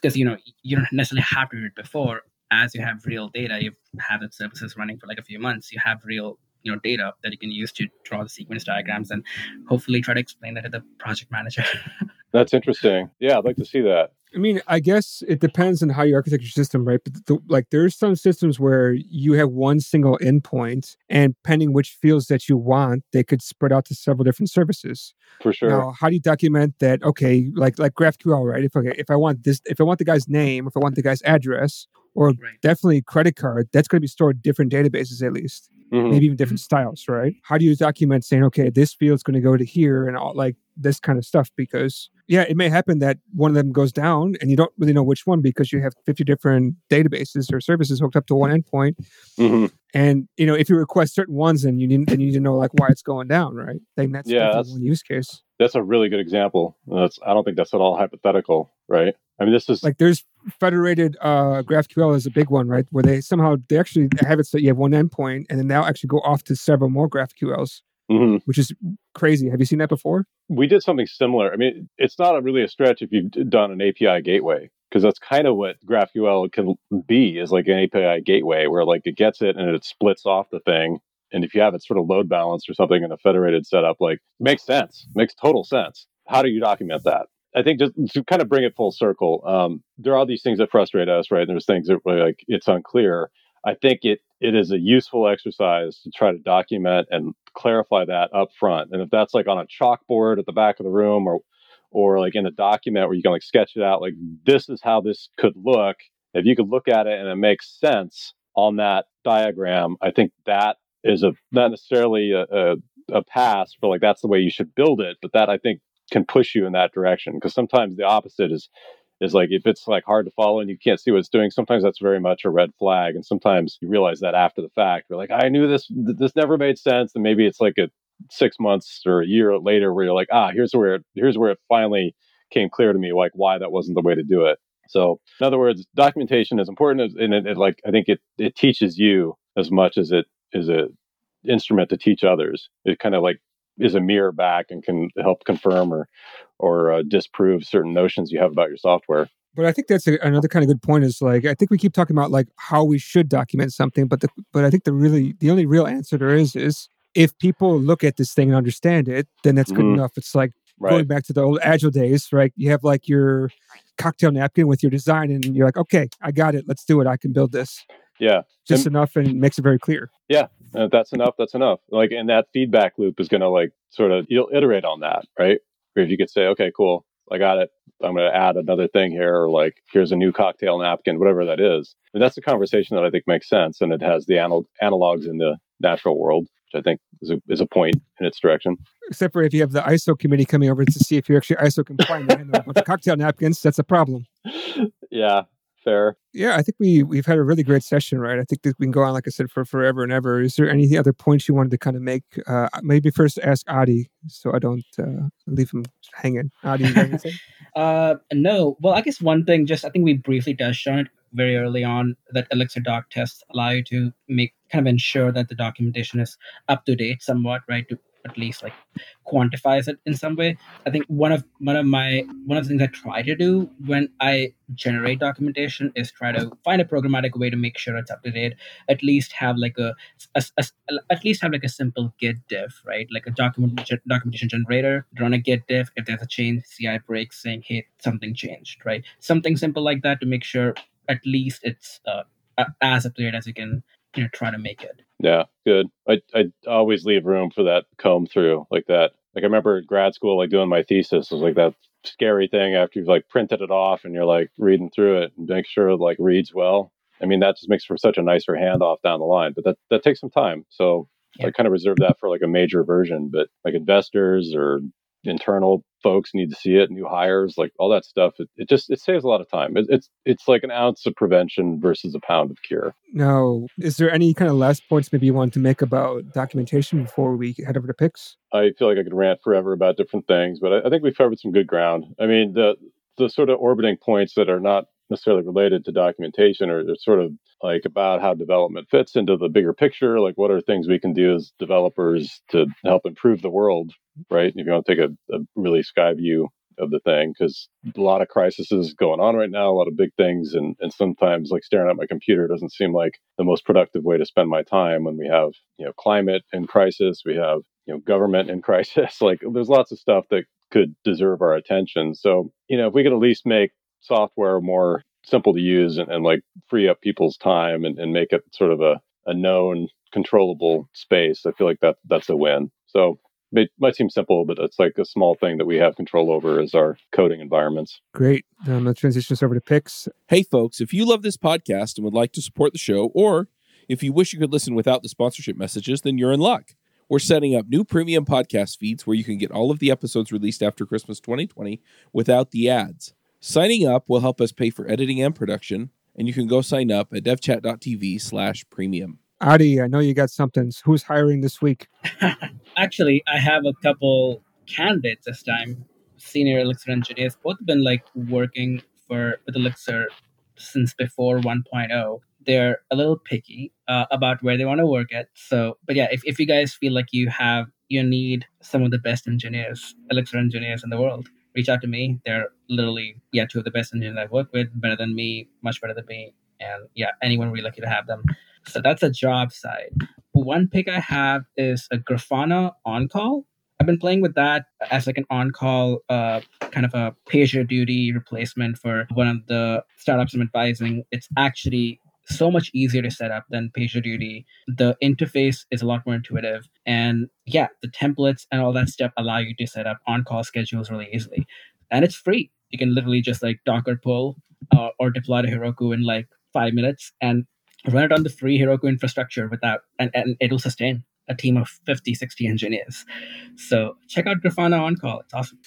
Speaker 4: because you know you don't necessarily have to do it before. As you have real data, you've the services running for like a few months. You have real you know data that you can use to draw the sequence diagrams and hopefully try to explain that to the project manager. *laughs*
Speaker 3: That's interesting. Yeah, I'd like to see that.
Speaker 1: I mean, I guess it depends on how you architect your system, right? But the, like, there's some systems where you have one single endpoint, and pending which fields that you want, they could spread out to several different services.
Speaker 3: For sure.
Speaker 1: Now, how do you document that? Okay, like like GraphQL, right? If okay, if I want this, if I want the guy's name, if I want the guy's address, or
Speaker 4: right.
Speaker 1: definitely credit card, that's going to be stored different databases at least,
Speaker 3: Mhm.
Speaker 1: maybe even different styles, right? How do you document saying, okay, this field's going to go to here and all like this kind of stuff? Because yeah, it may happen that one of them goes down and you don't really know which one because you have 50 different databases or services hooked up to one endpoint.
Speaker 3: Mhm.
Speaker 1: And you know, if you request certain ones, then you need then you need to know like why it's going down, right? Then that's
Speaker 3: Yeah, that's-
Speaker 1: one use case.
Speaker 3: That's a really good example. That's I don't think that's at all hypothetical, right? I mean, this is
Speaker 1: Like there's federated uh, GraphQL is a big one, right? Where they somehow they actually have it so you have one endpoint and then they'll actually go off to several more GraphQLs,
Speaker 3: Mhm.
Speaker 1: which is crazy. Have you seen that before?
Speaker 3: we did something similar. I mean, it's not a really a stretch if you've done an API gateway because that's kind of what GraphQL can be is like an API gateway where like it gets it and it splits off the thing. And if you have it sort of load balanced or something in a federated setup, like makes sense, makes total sense. How do you document that? I think just to kind of bring it full circle, um, there are these things that frustrate us, right? And There's things that were like it's unclear. I think it it is a useful exercise to try to document and clarify that up front. And if that's like on a chalkboard at the back of the room or or like in a document where you can like sketch it out, like this is how this could look. If you could look at it and it makes sense on that diagram, I think that is a not necessarily a, a, a pass for like that's the way you should build it, but that I think can push you in that direction because sometimes the opposite is is like if it's like hard to follow and you can't see what it's doing sometimes that's very much a red flag and sometimes you realize that after the fact you're like i knew this this never made sense and maybe it's like a six months or a year later where you're like ah here's where it, here's where it finally came clear to me like why that wasn't the way to do it. So in other words documentation is important and it, it like i think it it teaches you as much as it is a instrument to teach others. It kind of like is a mirror back and can help confirm or or uh, disprove certain notions you have about your software.
Speaker 1: But I think that's a, another kind of good point. Is like I think we keep talking about like how we should document something, but the but I think the really the only real answer there is is if people look at this thing and understand it, then that's good
Speaker 3: Mhm.
Speaker 1: enough. It's like
Speaker 3: Right.
Speaker 1: going back to the old agile days, right? You have like your cocktail napkin with your design, and you're like, okay, I got it. Let's do it. I can build this.
Speaker 3: Yeah.
Speaker 1: Just enough, and makes it very clear.
Speaker 3: Uh, if that's enough. That's enough. Like, and that feedback loop is going to like sort of you'll iterate on that, right? Or if you could say, okay, cool. I got it. I'm going to add another thing here, or like, here's a new cocktail napkin, whatever that is. And that's a conversation that I think makes sense. And it has the anal- analogs in the natural world, which I think is a, is a point in its direction.
Speaker 1: Except for if you have the ISO committee coming over to see if you're actually ISO compliant and a bunch of cocktail napkins, that's a problem. *laughs*
Speaker 3: Yeah, fair.
Speaker 1: Yeah, I think we we've had a really great session, right? I think that we can go on, like I said, for forever and ever. Is there any other points you wanted to kind of make? Uh, maybe first ask Adi, so I don't uh, leave him hanging. Adi, you anything? *laughs*
Speaker 4: Uh, no. Well, I guess one thing, just I think we briefly touched on it very early on, that Elixir doc tests allow you to make kind of ensure that the documentation is up to date somewhat, right? To at least like quantifies it in some way. I think one of one of my one of the things I try to do when I generate documentation is try to find a programmatic way to make sure it's up to date. At least have like a, a, a at least have like a simple Git diff, right? Like a document documentation generator. Run a Git diff if there's a change, CI break saying hey something changed, right? Something simple like that to make sure at least it's uh, as up to date as you can you know try to make it.
Speaker 3: Yeah, good. I I always leave room for that comb through like that. Like I remember grad school, like doing my thesis was like that scary thing after you've like printed it off and you're like reading through it and make sure it like reads well. I mean, that just makes for such a nicer handoff down the line, but that that takes some time. So yeah. I kind of reserve that for like a major version, but like investors or internal folks need to see it, new hires, like all that stuff. It, it just it saves a lot of time. It, it's it's like an ounce of prevention versus a pound of cure.
Speaker 1: Now, is there any kind of last points maybe you want to make about documentation before we head over to picks?
Speaker 3: I feel like I could rant forever about different things, but I, I think we've covered some good ground. I mean, the the sort of orbiting points that are not necessarily related to documentation or sort of like about how development fits into the bigger picture like what are things we can do as developers to help improve the world right? If you want to take a, a really sky view of the thing because a lot of crises going on right now a lot of big things and, and sometimes like staring at my computer doesn't seem like the most productive way to spend my time when we have you know climate in crisis we have you know government in *laughs* crisis like there's lots of stuff that could deserve our attention. So you know if we could at least make software more simple to use and, and like free up people's time and, and make it sort of a, a known controllable space i feel like that that's a win so it might seem simple, but it's like a small thing that we have control over is our coding environments.
Speaker 1: Great. Um, let's transition us over to picks.
Speaker 2: Hey, folks, if you love this podcast and would like to support the show, or if you wish you could listen without the sponsorship messages, then you're in luck. We're setting up new premium podcast feeds where you can get all of the episodes released after Christmas 2020 without the ads. Signing up will help us pay for editing and production, and you can go sign up at devchat.tv slash premium.
Speaker 1: Adi, I know you got something. Who's hiring this week? *laughs*
Speaker 4: Actually, I have a couple candidates this time, senior Elixir engineers. Both been like working for with Elixir since before 1.0. They're a little picky uh, about where they want to work at. So, but yeah, if, if you guys feel like you have you need some of the best engineers, Elixir engineers in the world, reach out to me. They're literally, yeah, two of the best engineers I've worked with, better than me, much better than me. And yeah, anyone really lucky to have them. So that's a job side. One pick I have is a Grafana OnCall. I've been playing with that as like an on call, uh, kind of a pager duty replacement for one of the startups I'm advising. It's actually so much easier to set up than PagerDuty. The interface is a lot more intuitive. And yeah, the templates and all that stuff allow you to set up on call schedules really easily. And it's free. You can literally just like Docker pull uh, or deploy to Heroku in like five minutes and run it on the free Heroku infrastructure without, and, and it'll sustain a team of 50, 60 engineers. So check out Grafana OnCall. It's awesome.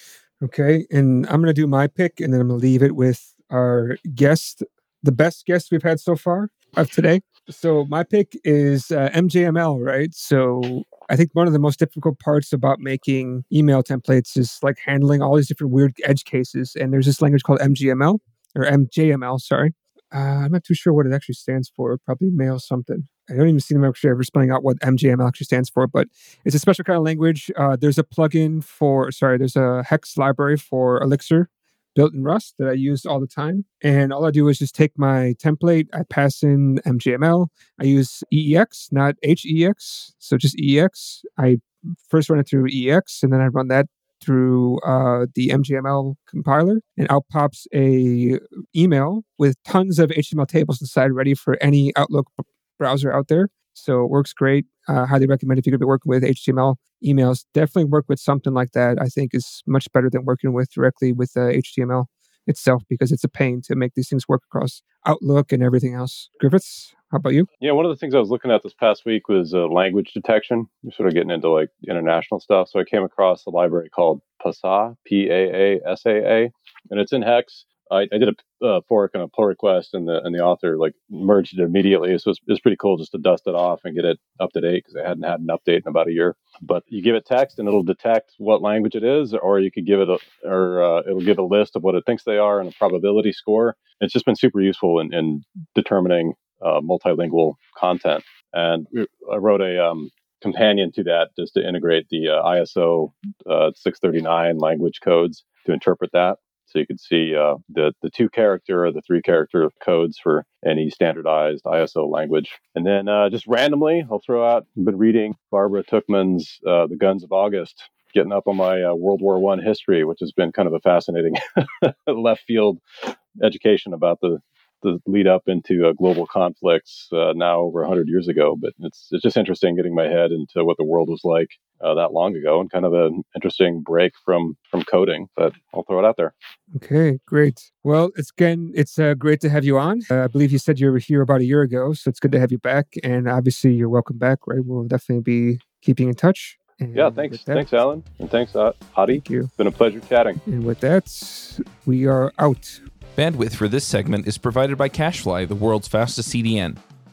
Speaker 1: Okay. And I'm going to do my pick and then I'm going to leave it with our guest the best guest we've had so far of today. So my pick is uh, MJML, right? So I think one of the most difficult parts about making email templates is like handling all these different weird edge cases. And there's this language called MGML or MJML, sorry. Uh, I'm not too sure what it actually stands for. Probably mail something. I don't even see them actually ever spelling out what MJML actually stands for, but it's a special kind of language. Uh, there's a plugin for, sorry, there's a hex library for Elixir built in Rust that I use all the time. And all I do is just take my template, I pass in MJML. I use EEX, not HEX. So just EEX. I first run it through EEX and then I run that through uh, the MJML compiler, and out pops a email with tons of HTML tables inside, ready for any Outlook browser out there. So it works great. Uh, highly recommend if you're going to be working with HTML emails, definitely work with something like that. I think is much better than working with directly with uh, HTML itself because it's a pain to make these things work across Outlook and everything else. Griffiths, how about you?
Speaker 3: Yeah, one of the things I was looking at this past week was uh, language detection. You're sort of getting into like international stuff. So I came across a library called Paasaa, P A A S A A, and it's in Hex. I, I did a uh, fork and a pull request, and the and the author like merged it immediately. So it's, it's pretty cool just to dust it off and get it up to date because I hadn't had an update in about a year. But you give it text, and it'll detect what language it is, or you could give it a or uh, it'll give a list of what it thinks they are and a probability score. It's just been super useful in, in determining uh, multilingual content. And I wrote a um, companion to that just to integrate the uh, ISO uh, 639 language codes to interpret that. So you could see uh, the the two character or the three character codes for any standardized ISO language. And then uh, just randomly, I'll throw out. I've been reading Barbara Tuchman's uh, The Guns of August, getting up on my uh, World War One history, which has been kind of a fascinating *laughs* left field education about the the lead up into uh, global conflicts uh, now over 100 years ago. But it's it's just interesting getting my head into what the world was like uh, that long ago, and kind of an interesting break from from coding. But I'll throw it out there.
Speaker 1: Okay, great. Well, it's again, it's uh, great to have you on. Uh, I believe you said you were here about a year ago, so it's good to have you back. And obviously, you're welcome back. Right, we'll definitely be keeping in touch.
Speaker 3: And yeah, thanks. Thanks, Allen. And thanks, uh, Adi.
Speaker 1: Thank you.
Speaker 3: It's been a pleasure chatting.
Speaker 1: And with that, we are out.
Speaker 2: Bandwidth for this segment is provided by CacheFly, the world's fastest CDN.